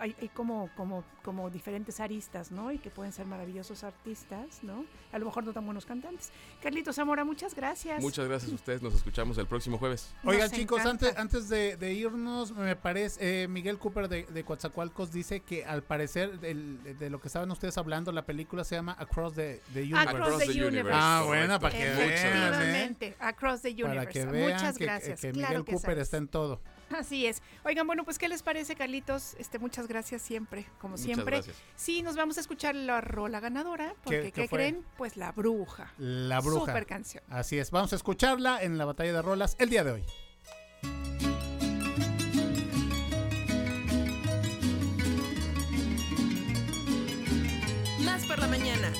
hay, como, como, como diferentes aristas, ¿no? Y que pueden ser maravillosos artistas, ¿no? A lo mejor no tan buenos cantantes. Carlitos Zamora, muchas gracias. Muchas gracias a ustedes. Nos escuchamos el próximo jueves. Oigan, chicos, antes, antes de, irnos, me parece, eh, Miguel Cooper de, de Coatzacoalcos dice que al parecer de lo que estaban ustedes hablando, la película se llama Across the, Universe. Across, the, Universe. Ah, bueno, para que vean. ¿eh? Across the Universe. Para que vean muchas gracias. Que, Miguel Cooper está en todo. Así es. Oigan, bueno, pues ¿qué les parece, Carlitos? Este, muchas gracias siempre, como siempre. Sí, nos vamos a escuchar la rola ganadora, porque ¿qué, creen? Pues La Bruja. La Bruja. Super canción. Así es, vamos a escucharla en la batalla de rolas el día de hoy. Más por la mañana.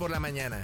Por la mañana.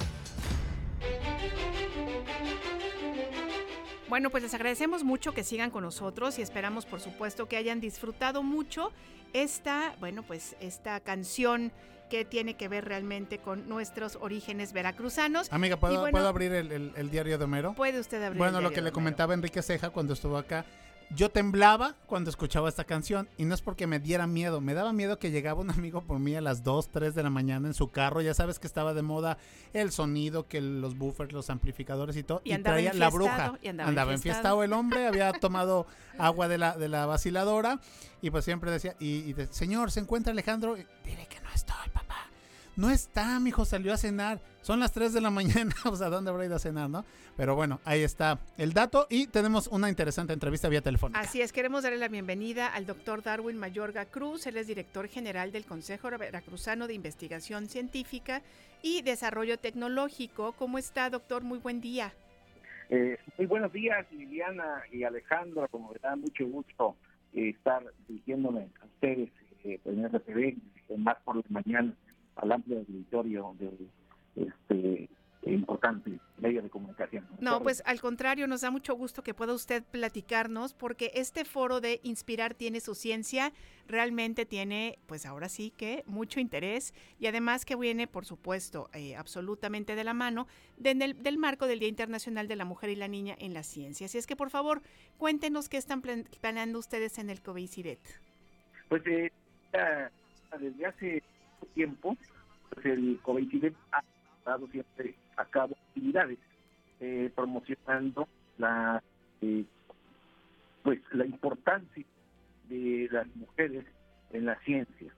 Bueno, pues les agradecemos mucho que sigan con nosotros y esperamos, por supuesto, que hayan disfrutado mucho esta, bueno, pues esta canción que tiene que ver realmente con nuestros orígenes veracruzanos. Amiga, ¿puedo, ¿puedo abrir el, el, diario de Homero? Puede usted abrir. Bueno, lo que le comentaba Enrique Ceja cuando estuvo acá yo temblaba cuando escuchaba esta canción y no es porque me diera miedo, me daba miedo que llegaba un amigo por mí a las 2, 3 de la mañana en su carro, ya sabes que estaba de moda el sonido, que los buffers, los amplificadores y todo, y, traía la bruja, y andaba, enfiestado. el hombre, había tomado agua de la, de la vaciladora y pues siempre decía, y, señor, ¿se encuentra Alejandro? Dile que no estoy, papá. No está, mi hijo salió a cenar. Son las 3 de la mañana, o sea, ¿dónde habrá ido a cenar, no? Pero bueno, ahí está el dato y tenemos una interesante entrevista vía telefónica. Así es, queremos darle la bienvenida al doctor Darwin Mayorga Cruz. Él es director general del Consejo Veracruzano de Investigación Científica y Desarrollo Tecnológico. ¿Cómo está, doctor? Muy buen día. Eh, muy buenos días, Liliana y Alejandro. Como me da mucho gusto eh, estar dirigiéndome a ustedes eh, en RTV, más por la mañana al amplio auditorio de este importante medio de comunicación. No, pues al contrario, nos da mucho gusto que pueda usted platicarnos porque este foro de Inspirar tiene su ciencia, realmente tiene, pues ahora sí que mucho interés y además que viene, por supuesto, eh, absolutamente de la mano del, marco del Día Internacional de la Mujer y la Niña en la Ciencia. Así es que, por favor, cuéntenos qué están planeando ustedes en el COVICIDET. Pues eh, desde hace tiempo, pues el COVICIDET ha siempre a cabo actividades eh, promocionando la eh, pues la importancia de las mujeres en la ciencia.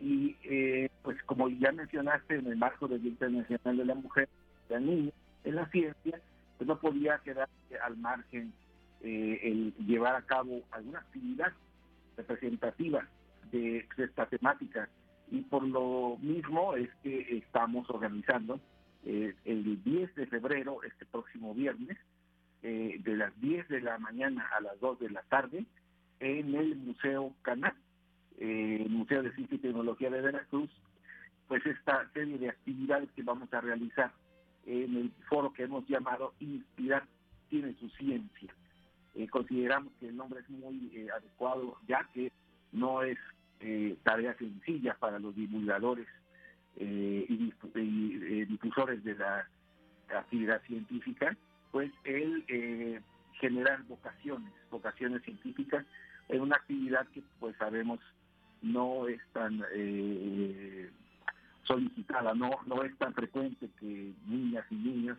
Y eh, pues como ya mencionaste en el marco del Día Internacional de la Mujer y la Niña en la ciencia pues no podía quedar al margen el llevar a cabo alguna actividad representativa de esta temática y por lo mismo es que estamos organizando eh, el 10 de febrero, este próximo viernes, eh, de las 10 de la mañana a las 2 de la tarde, en el Museo Canal, eh, Museo de Ciencia y Tecnología de Veracruz, pues esta serie de actividades que vamos a realizar en el foro que hemos llamado Inspirar tiene su ciencia. consideramos que el nombre es muy adecuado ya que no es eh, tarea sencilla para los divulgadores eh, y, eh, difusores de la actividad científica, pues el eh, generar vocaciones, vocaciones científicas en una actividad que pues sabemos no es tan solicitada, no, no es tan frecuente que niñas y niños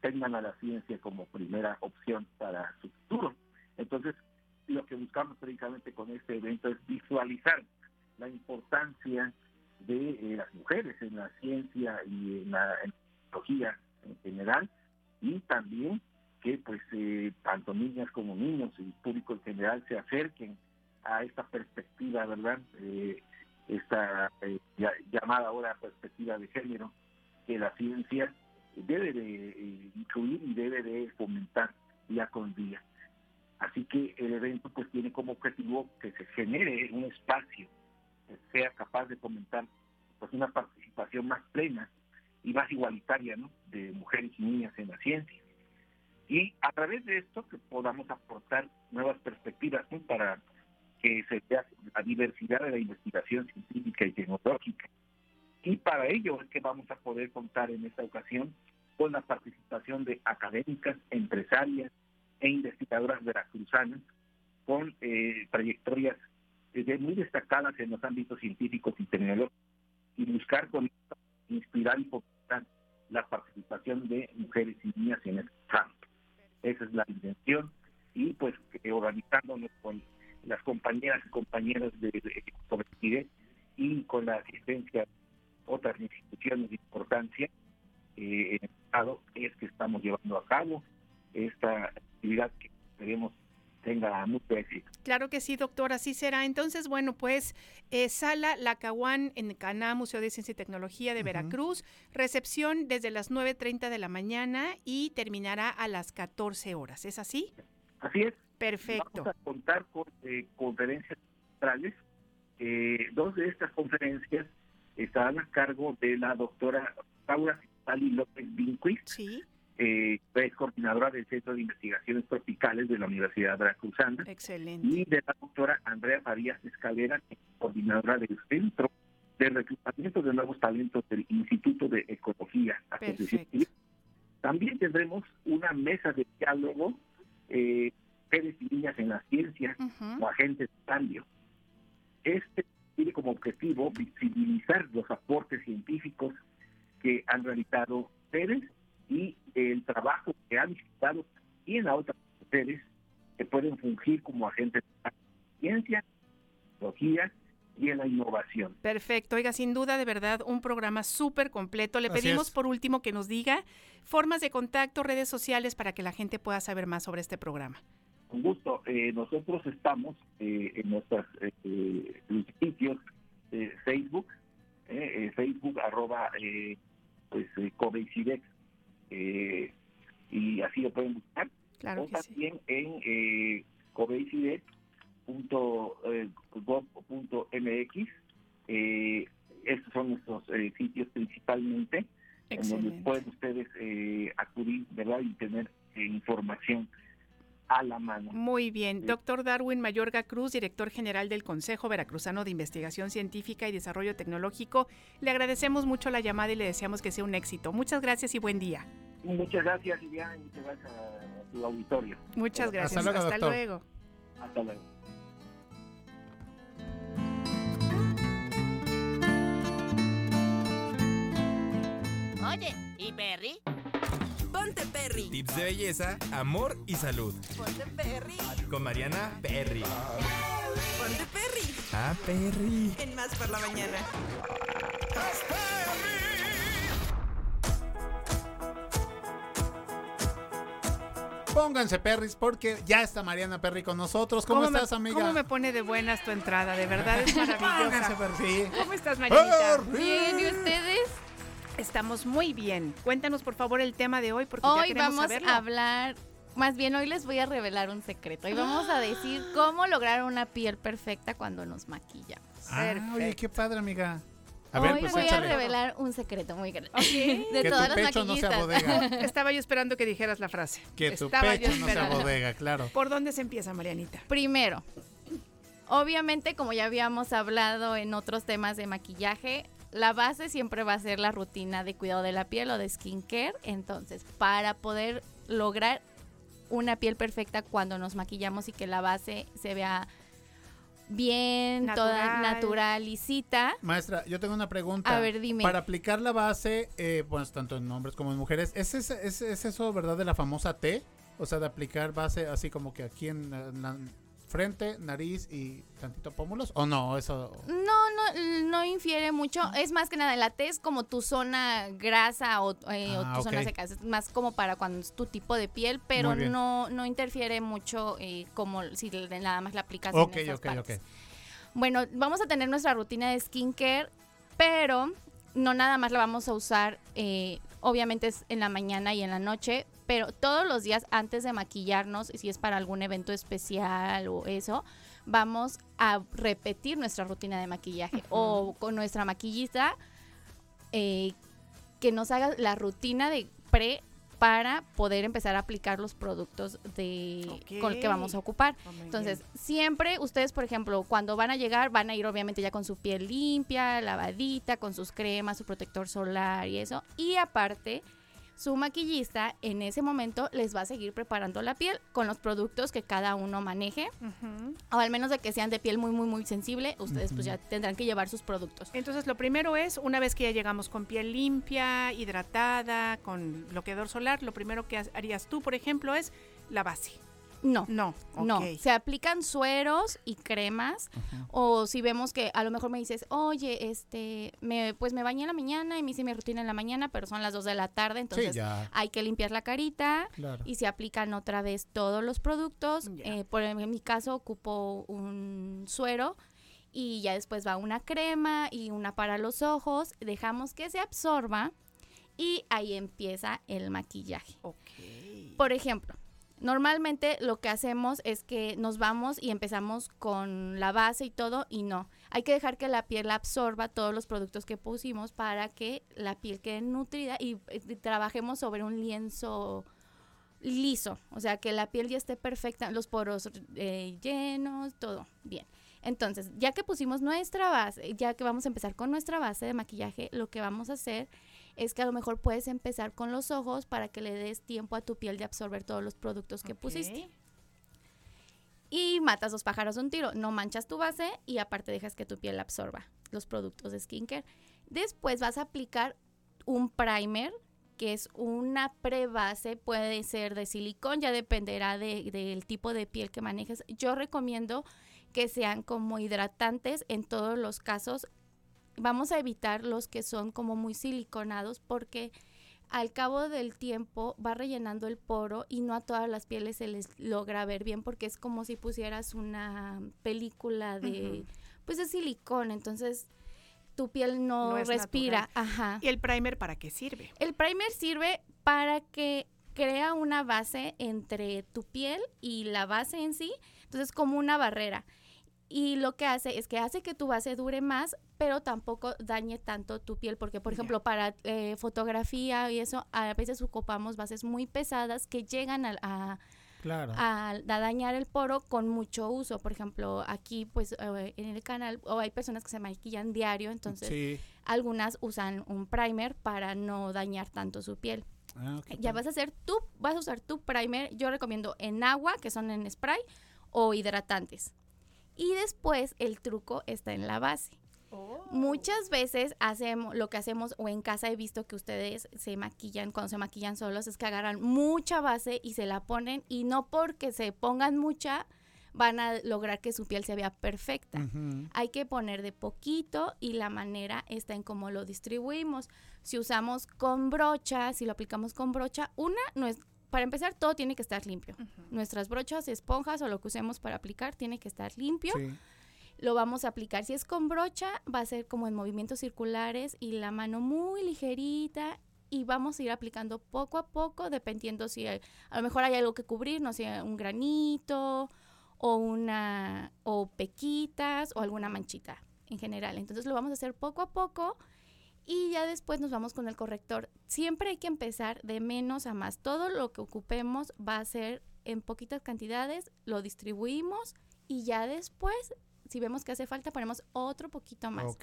tengan a la ciencia como primera opción para su futuro. Entonces, lo que buscamos precisamente con este evento es visualizar la importancia de eh, las mujeres en la ciencia y en la, tecnología en general y también que pues eh, tanto niñas como niños y público en general se acerquen a esta perspectiva, ¿verdad? Eh, esta llamada ahora perspectiva de género que la ciencia debe de incluir y debe de fomentar día con día. Así que el evento pues tiene como objetivo que se genere un espacio que sea capaz de fomentar pues una participación más plena y más igualitaria ¿no? de mujeres y niñas en la ciencia. Y a través de esto que podamos aportar nuevas perspectivas para que se vea la diversidad de la investigación científica y tecnológica. Y para ello es que vamos a poder contar en esta ocasión con la participación de académicas, empresarias, e investigadoras veracruzanas con eh, trayectorias eh, muy destacadas en los ámbitos científicos y tecnológicos y buscar con inspirar y fomentar la participación de mujeres y niñas en este campo. Esa es la intención y pues organizándonos con las compañeras y compañeros de, de y con la asistencia de otras instituciones de importancia eh, en el Estado es que estamos llevando a cabo esta actividad que esperemos tenga mucho éxito. Claro que sí, doctor, así será. Entonces, bueno, pues eh, Sala Lacahuán en Caná, Museo de Ciencia y Tecnología de Veracruz, recepción desde las 9.30 de la mañana y terminará a las 14 horas, ¿es así? Así es. Perfecto. Vamos a contar con eh, conferencias centrales. Eh, dos de estas conferencias estarán a cargo de la doctora Laura Sali López Vinquist, sí. Eh, es coordinadora del Centro de Investigaciones Tropicales de la Universidad Veracruzana. Excelente. Y de la doctora Andrea Farías Escalera, coordinadora del Centro de Reclutamiento de Nuevos Talentos del Instituto de Ecología. También tendremos una mesa de diálogo, eh, y niñas en la ciencia o agentes de cambio. Este tiene como objetivo visibilizar los aportes científicos que han realizado ustedes y el trabajo que han visitado y en la otras mujeres que pueden fungir como agentes de la ciencia, tecnología y en la innovación. Perfecto, oiga, sin duda, de verdad, un programa súper completo. Le pedimos por último que nos diga formas de contacto, redes sociales para que la gente pueda saber más sobre este programa. Con gusto, eh, nosotros estamos eh, en nuestros eh, sitios Facebook, Facebook arroba pues y así lo pueden buscar. Claro o también en eh, .gov.mx. Eh, estos son nuestros eh, sitios principalmente, en donde pueden ustedes eh, acudir ¿verdad? y tener eh, información a la mano. Muy bien. Doctor Darwin Mayorga Cruz, director general del Consejo Veracruzano de Investigación Científica y Desarrollo Tecnológico, le agradecemos mucho la llamada y le deseamos que sea un éxito. Muchas gracias y buen día. Muchas gracias, Vivian, y muchas gracias a tu auditorio. Muchas gracias. Hasta luego. Hasta luego. Oye, ¿y Perry? Ponte Perry. Tips de belleza, amor y salud. Ponte Perry. Con Mariana Perry. Ponte Perry. Ah, Perry. En Más por la Mañana. Pónganse perris porque ya está Mariana Perry con nosotros. ¿Cómo, estás, amiga? ¿Cómo me pone de buenas tu entrada? De verdad es maravillosa. Pónganse perris. ¿Cómo estás, Marianita? Bien, ¿y ustedes? Estamos muy bien. Cuéntanos, por favor, el tema de hoy porque hoy ya queremos vamos saberlo. a hablar, más bien hoy les voy a revelar un secreto. Hoy vamos a decir cómo lograr una piel perfecta cuando nos maquillamos. Ah, oye, qué padre, amiga. A Hoy ver, pues voy échale. a revelar un secreto muy grande. Ok. De Que todas tu las pecho no sea bodega. Estaba yo esperando que dijeras la frase. Que tu Estaba yo pecho no sea esperando. bodega, claro. ¿Por dónde se empieza, Marianita? Primero, obviamente, como ya habíamos hablado en otros temas de maquillaje, la base siempre va a ser la rutina de cuidado de la piel o de skincare. Entonces, para poder lograr una piel perfecta cuando nos maquillamos y que la base se vea bien, toda Natural. natural, lisita. Maestra, yo tengo una pregunta. A ver, dime. Para aplicar la base, eh, pues tanto en hombres como en mujeres, ¿es, ese- es, es eso, verdad, de la famosa T? O sea, de aplicar base así como que aquí en la, en la frente, nariz y tantito pómulos. ¿O no? Eso. No, no, no infiere mucho. Es más que nada, la T es como tu zona grasa o, eh, o Ah, tu zona seca. Es más como para cuando es tu tipo de piel, pero no, no interfiere mucho eh, como si nada más la aplicas Ok, en esas ok, partes. ok. Bueno, vamos a tener nuestra rutina de skincare, pero no nada más la vamos a usar, eh, obviamente es en la mañana y en la noche, pero todos los días antes de maquillarnos, si es para algún evento especial o eso, vamos a repetir nuestra rutina de maquillaje o con nuestra maquillista eh, que nos haga la rutina de pre para poder empezar a aplicar los productos de con que vamos a ocupar. Oh, muy Entonces, siempre ustedes, por ejemplo, cuando van a llegar, van a ir obviamente ya con su piel limpia, lavadita, con sus cremas, su protector solar y eso. Y aparte, su maquillista en ese momento les va a seguir preparando la piel con los productos que cada uno maneje. O al menos de que sean de piel muy, muy, muy sensible, ustedes pues ya tendrán que llevar sus productos. Entonces, lo primero es, una vez que ya llegamos con piel limpia, hidratada, con bloqueador solar, lo primero que ha- harías tú, por ejemplo, es la base. No. No, No, se aplican sueros y cremas o si vemos que a lo mejor me dices, oye, este, me, pues me bañé en la mañana y me hice mi rutina en la mañana, pero son las 2 de la tarde, entonces hay que limpiar la carita Claro. y se aplican otra vez todos los productos. Eh, por en mi caso ocupo un suero y ya después va una crema y una para los ojos, dejamos que se absorba y ahí empieza el maquillaje. Por ejemplo, normalmente lo que hacemos es que nos vamos y empezamos con la base y todo y no. hay que dejar que la piel absorba todos los productos que pusimos para que la piel quede nutrida y, y trabajemos sobre un lienzo liso, o sea, que la piel ya esté perfecta, los poros eh, llenos, todo bien. Entonces, ya que pusimos nuestra base, ya que vamos a empezar con nuestra base de maquillaje, lo que vamos a hacer es que a lo mejor puedes empezar con los ojos para que le des tiempo a tu piel de absorber todos los productos que pusiste. Y matas dos pájaros de un tiro. No manchas tu base y aparte dejas que tu piel absorba los productos de skincare. Después vas a aplicar un primer que es una prebase, puede ser de silicón, ya dependerá del tipo de piel que manejes. Yo recomiendo que sean como hidratantes en todos los casos. Vamos a evitar los que son como muy siliconados porque al cabo del tiempo va rellenando el poro y no a todas las pieles se les logra ver bien porque es como si pusieras una película de pues de silicón, entonces tu piel no, respira. Ajá. ¿Y el primer para qué sirve? El primer sirve para que crea una base entre tu piel y la base en sí, entonces como una barrera. Y lo que hace es que hace que tu base dure más, pero tampoco dañe tanto tu piel, porque por ejemplo para eh, fotografía y eso, a veces ocupamos bases muy pesadas que llegan a a, dañar el poro con mucho uso. Por ejemplo, aquí pues eh, en el canal o hay personas que se maquillan diario, entonces algunas usan un primer para no dañar tanto su piel. Ah, ya vas a hacer tú, vas a usar tu primer, yo recomiendo en agua, que son en spray, o hidratantes. Y después el truco está en la base. Muchas veces hacemos lo que hacemos o en casa he visto que ustedes se maquillan cuando se maquillan solos es que agarran mucha base y se la ponen y no porque se pongan mucha van a lograr que su piel se vea perfecta. Hay que poner de poquito y la manera está en cómo lo distribuimos. Si usamos con brocha, si lo aplicamos con brocha, una no es para empezar todo tiene que estar limpio. Nuestras brochas, esponjas o lo que usemos para aplicar tiene que estar limpio lo vamos a aplicar. Si es con brocha, va a ser como en movimientos circulares y la mano muy ligerita y vamos a ir aplicando poco a poco, dependiendo si a lo mejor hay algo que cubrir, no sé, un granito o una o pequitas o alguna manchita en general. Entonces lo vamos a hacer poco a poco y ya después nos vamos con el corrector. Siempre hay que empezar de menos a más. Todo lo que ocupemos va a ser en poquitas cantidades, lo distribuimos y ya después si vemos que hace falta, ponemos otro poquito más.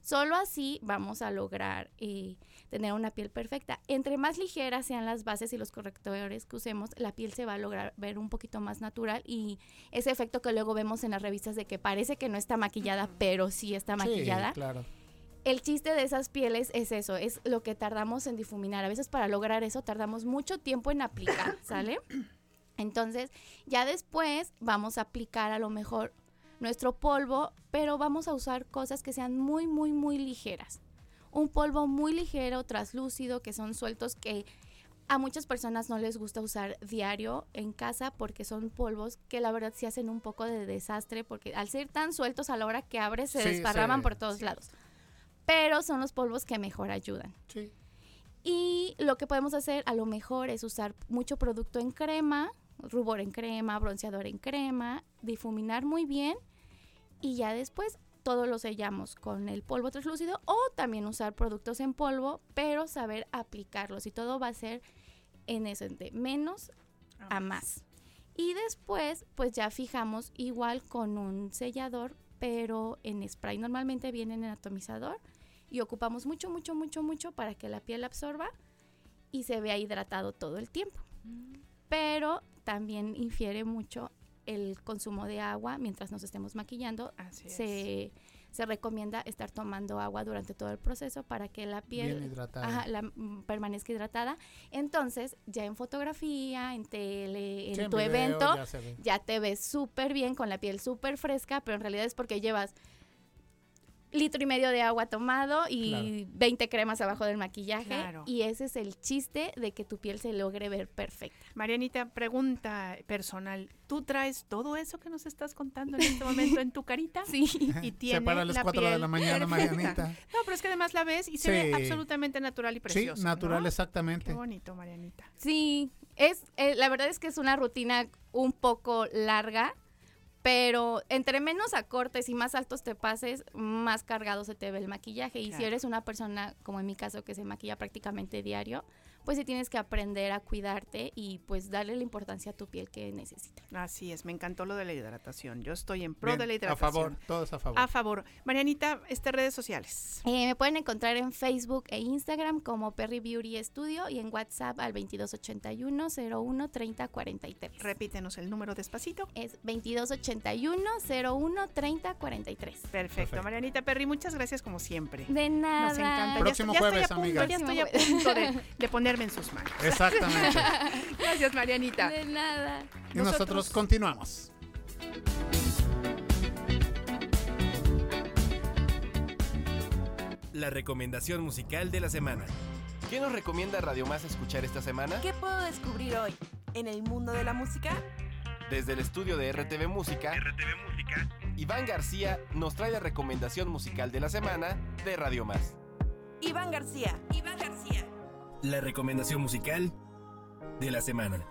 Solo así vamos a lograr eh, tener una piel perfecta. Entre más ligeras sean las bases y los correctores que usemos, la piel se va a lograr ver un poquito más natural y ese efecto que luego vemos en las revistas de que parece que no está maquillada, pero sí está maquillada. Sí, claro. El chiste de esas pieles es eso, es lo que tardamos en difuminar. A veces para lograr eso tardamos mucho tiempo en aplicar, ¿sale? Entonces, ya después vamos a aplicar a lo mejor nuestro polvo, pero vamos a usar cosas que sean muy, muy, muy ligeras. Un polvo muy ligero, traslúcido, que son sueltos que a muchas personas no les gusta usar diario en casa porque son polvos que la verdad sí hacen un poco de desastre porque al ser tan sueltos a la hora que abres se desparraman por todos lados. Pero son los polvos que mejor ayudan. Sí. Y lo que podemos hacer a lo mejor es usar mucho producto en crema, rubor en crema, bronceador en crema, difuminar muy bien y ya después todo lo sellamos con el polvo translúcido o también usar productos en polvo, pero saber aplicarlos y todo va a ser en ese de menos a más. Y después pues ya fijamos igual con un sellador, pero en spray normalmente viene en atomizador y ocupamos mucho, mucho, mucho, mucho para que la piel absorba y se vea hidratado todo el tiempo. Mm. Pero también infiere mucho el consumo de agua mientras nos estemos maquillando. se, se recomienda estar tomando agua durante todo el proceso para que la piel la, mm, permanezca hidratada. Entonces, ya en fotografía, en tele, en tu evento, ya, te ves súper bien con la piel súper fresca, pero en realidad es porque llevas litro y medio de agua tomado y 20 cremas abajo del maquillaje. Y ese es el chiste de que tu piel se logre ver perfecta. Marianita, pregunta personal. ¿Tú traes todo eso que nos estás contando en este momento en tu carita? Sí. Y tiene se para a las 4 de la mañana, Marianita. No, pero es que además la ves y se ve absolutamente natural y precioso. Sí, natural, exactamente. Qué bonito, Marianita. Sí, es, eh, la verdad es que es una rutina un poco larga, pero entre menos acortes y más altos te pases, más cargado se te ve el maquillaje. Y si eres una persona, como en mi caso, que se maquilla prácticamente diario, pues sí tienes que aprender a cuidarte y pues darle la importancia a tu piel que necesita. Así es, me encantó lo de la hidratación. Yo estoy en pro Bien, de la a hidratación. favor, todos a favor. A favor. Marianita, este redes sociales. Eh, me pueden encontrar en Facebook e Instagram como Perry Beauty Studio y en WhatsApp al 2281 01 30 43. Repítenos el número despacito. Es 2281 01 30 43. Perfecto. Perfecto. Marianita Perry, muchas gracias como siempre. De nada. Nos encanta. Próximo ya jueves, estoy a punto, amiga. Ya estoy a punto de, de ponerme en sus manos. Exactamente. Gracias, Marianita. De nada. Y nosotros continuamos. La recomendación musical de la semana. ¿Qué nos recomienda Radio Más escuchar esta semana? ¿Qué puedo descubrir hoy en el mundo de la música? Desde el estudio de RTV Música, RTV Música. Iván García nos trae la recomendación musical de la semana de Radio Más. Iván García. Iván García. La recomendación musical de la semana.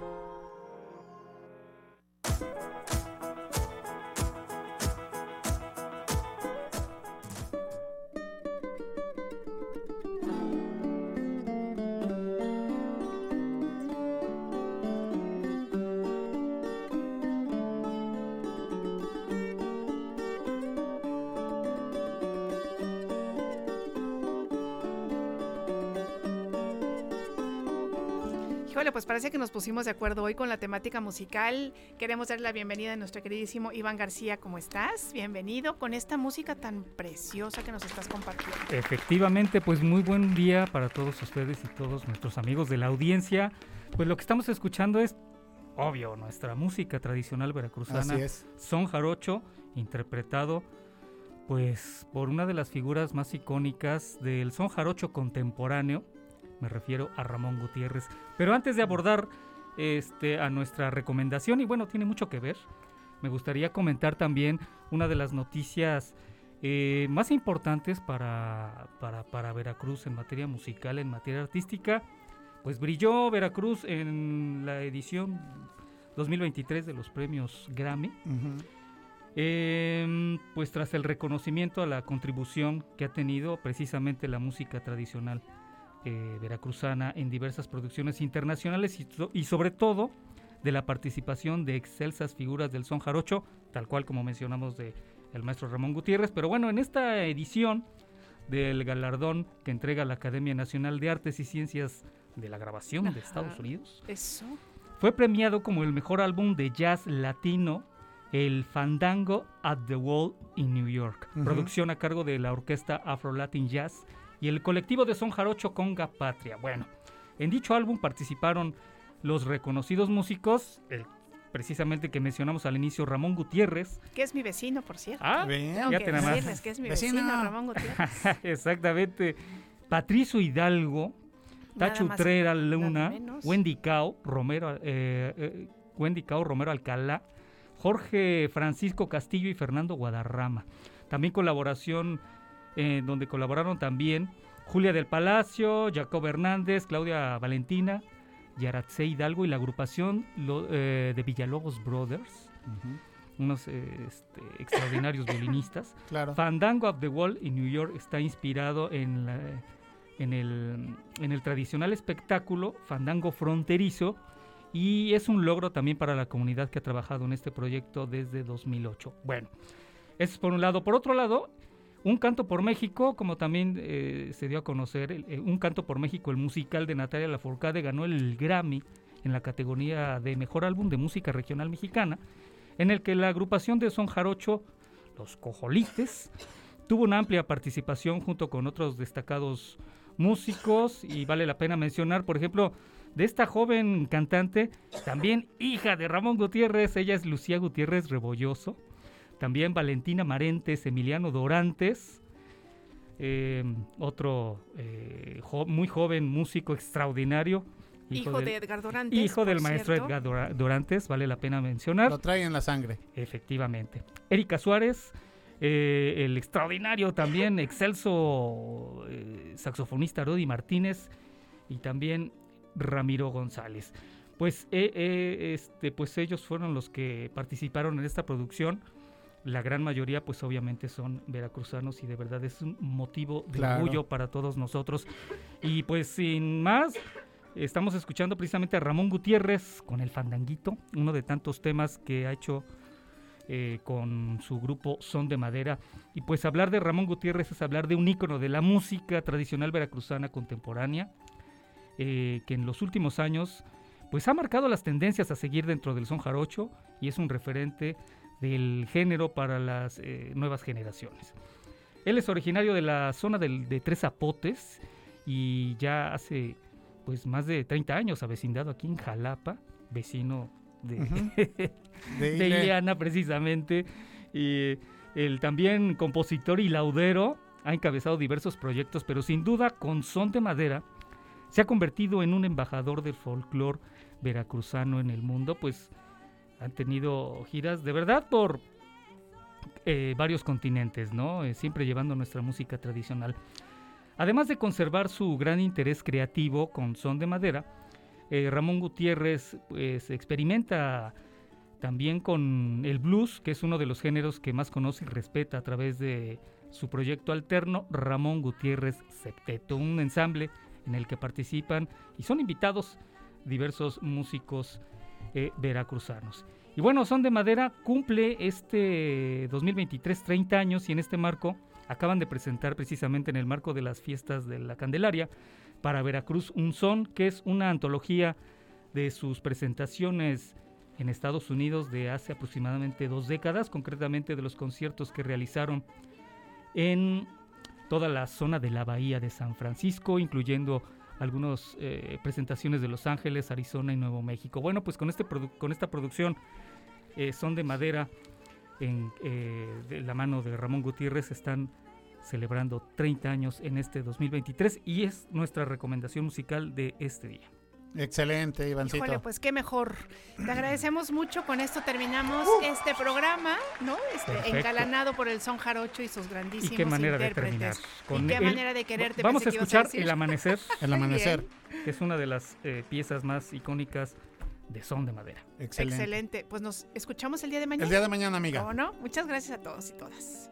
Parece que nos pusimos de acuerdo hoy con la temática musical. Queremos darle la bienvenida a nuestro queridísimo Iván García. ¿Cómo estás? Bienvenido con esta música tan preciosa que nos estás compartiendo. Efectivamente, pues muy buen día para todos ustedes y todos nuestros amigos de la audiencia. Pues lo que estamos escuchando es, obvio, nuestra música tradicional veracruzana. Así es. Son Jarocho, interpretado pues por una de las figuras más icónicas del son jarocho contemporáneo. Me refiero a Ramón Gutiérrez. Pero antes de abordar este, a nuestra recomendación, y bueno, tiene mucho que ver, me gustaría comentar también una de las noticias eh, más importantes para, para, para Veracruz en materia musical, en materia artística. Pues brilló Veracruz en la edición 2023 de los premios Grammy. Em, pues tras el reconocimiento a la contribución que ha tenido precisamente la música tradicional eh, veracruzana en diversas producciones internacionales y, so- y sobre todo de la participación de excelsas figuras del son jarocho, tal cual como mencionamos de el maestro Ramón Gutiérrez. Pero bueno, en esta edición del galardón que entrega la Academia Nacional de Artes y Ciencias de la Grabación de Estados. Unidos, Eso. fue premiado como el mejor álbum de jazz latino, el Fandango at the Wall in New York, producción a cargo de la orquesta Afro Latin Jazz y el colectivo de son jarocho Conga Patria. Bueno, en dicho álbum participaron los reconocidos músicos, el precisamente que mencionamos al inicio, Ramón Gutiérrez. Que es mi vecino, por cierto. Ah, Tengo fíjate que nada más. decirles que es mi vecino, Ramón Gutiérrez. Exactamente. Patricio Hidalgo, Tacho Utrera Luna. Wendy Cao, Romero, eh, eh, Wendy Cao, Romero Alcalá, Jorge Francisco Castillo y Fernando Guadarrama. También colaboración, eh, donde colaboraron también Julia del Palacio, Jacob Hernández, Claudia Valentina, Yaratse Hidalgo y la agrupación lo- eh, de Villalobos Brothers unos eh, este, extraordinarios violinistas. Claro. Fandango of the Wall en New York está inspirado en, la- en, el, en el tradicional espectáculo Fandango Fronterizo y es un logro también para la comunidad que ha trabajado en este proyecto desde 2008. Bueno, eso es por un lado. Por otro lado, un canto por México, como también eh, se dio a conocer, el- eh, un canto por México, el musical de Natalia Lafourcade ganó el Grammy en la categoría de Mejor Álbum de Música Regional Mexicana, en el que la agrupación de Son Jarocho, Los Cojolites, tuvo una amplia participación junto con otros destacados músicos y vale la pena mencionar, por ejemplo, de esta joven cantante, también hija de Ramón Gutiérrez, ella es Lucía Gutiérrez Rebolloso, también Valentina Marentes, Emiliano Dorantes, eh, otro eh, jo- muy joven músico extraordinario. Hijo de Edgar Dorantes, Hijo del maestro cierto. Edgar Dora- Dorantes, vale la pena mencionar. Lo trae en la sangre. Efectivamente. Erika Suárez, eh, el extraordinario también, excelso eh, saxofonista Rodi Martínez y también Ramiro González. pues, eh, eh, este, pues ellos fueron los que participaron en esta producción. La gran mayoría, pues obviamente son veracruzanos y de verdad es un motivo de orgullo para todos nosotros. Y pues sin más, estamos escuchando precisamente a Ramón Gutiérrez con el fandanguito, uno de tantos temas que ha hecho eh, con su grupo Son de Madera. Y pues hablar de Ramón Gutiérrez es hablar de un ícono de la música tradicional veracruzana contemporánea, que en los últimos años pues ha marcado las tendencias a seguir dentro del son jarocho y es un referente del género para las eh, nuevas generaciones. Él es originario de la zona de Tres Zapotes y ya hace pues más de 30 años ha vecindado aquí en Jalapa, vecino de, de, Ileana precisamente. Y el también compositor y laudero ha encabezado diversos proyectos, pero sin duda con Son de Madera se ha convertido en un embajador del folclore veracruzano en el mundo, pues han tenido giras de verdad por eh, varios continentes, ¿no? Eh, siempre llevando nuestra música tradicional. Además de conservar su gran interés creativo con son de madera, eh, Ramón Gutiérrez pues, experimenta también con el blues, que es uno de los géneros que más conoce y respeta a través de su proyecto alterno Ramón Gutiérrez Septeto, un ensamble en el que participan y son invitados diversos músicos eh, veracruzanos. Y bueno, Son de Madera cumple este 2023 30 años y en este marco acaban de presentar precisamente en el marco de las fiestas de la Candelaria para Veracruz un son que es una antología de sus presentaciones en Estados Unidos de hace aproximadamente dos décadas, concretamente de los conciertos que realizaron en toda la zona de la Bahía de San Francisco, incluyendo algunas eh, presentaciones de Los Ángeles, Arizona y Nuevo México. Bueno, pues con, este con esta producción eh, Son de Madera, en eh, de la mano de Ramón Gutiérrez, están celebrando 30 años en este 2023 y es nuestra recomendación musical de este día. Excelente, Ivancito. Híjole, pues qué mejor. Te agradecemos mucho. Con esto terminamos uh. este programa, ¿no? Este, encalanado por el son jarocho y sus grandísimos ¿Y qué manera de terminar. Con qué manera de quererte. Vamos a escuchar El Amanecer. el Amanecer. Que es una de las eh, piezas más icónicas de son de madera. Excelente. Excelente. Pues nos escuchamos el día de mañana. El día de mañana, amiga. ¿Cómo no? Muchas gracias a todos y todas.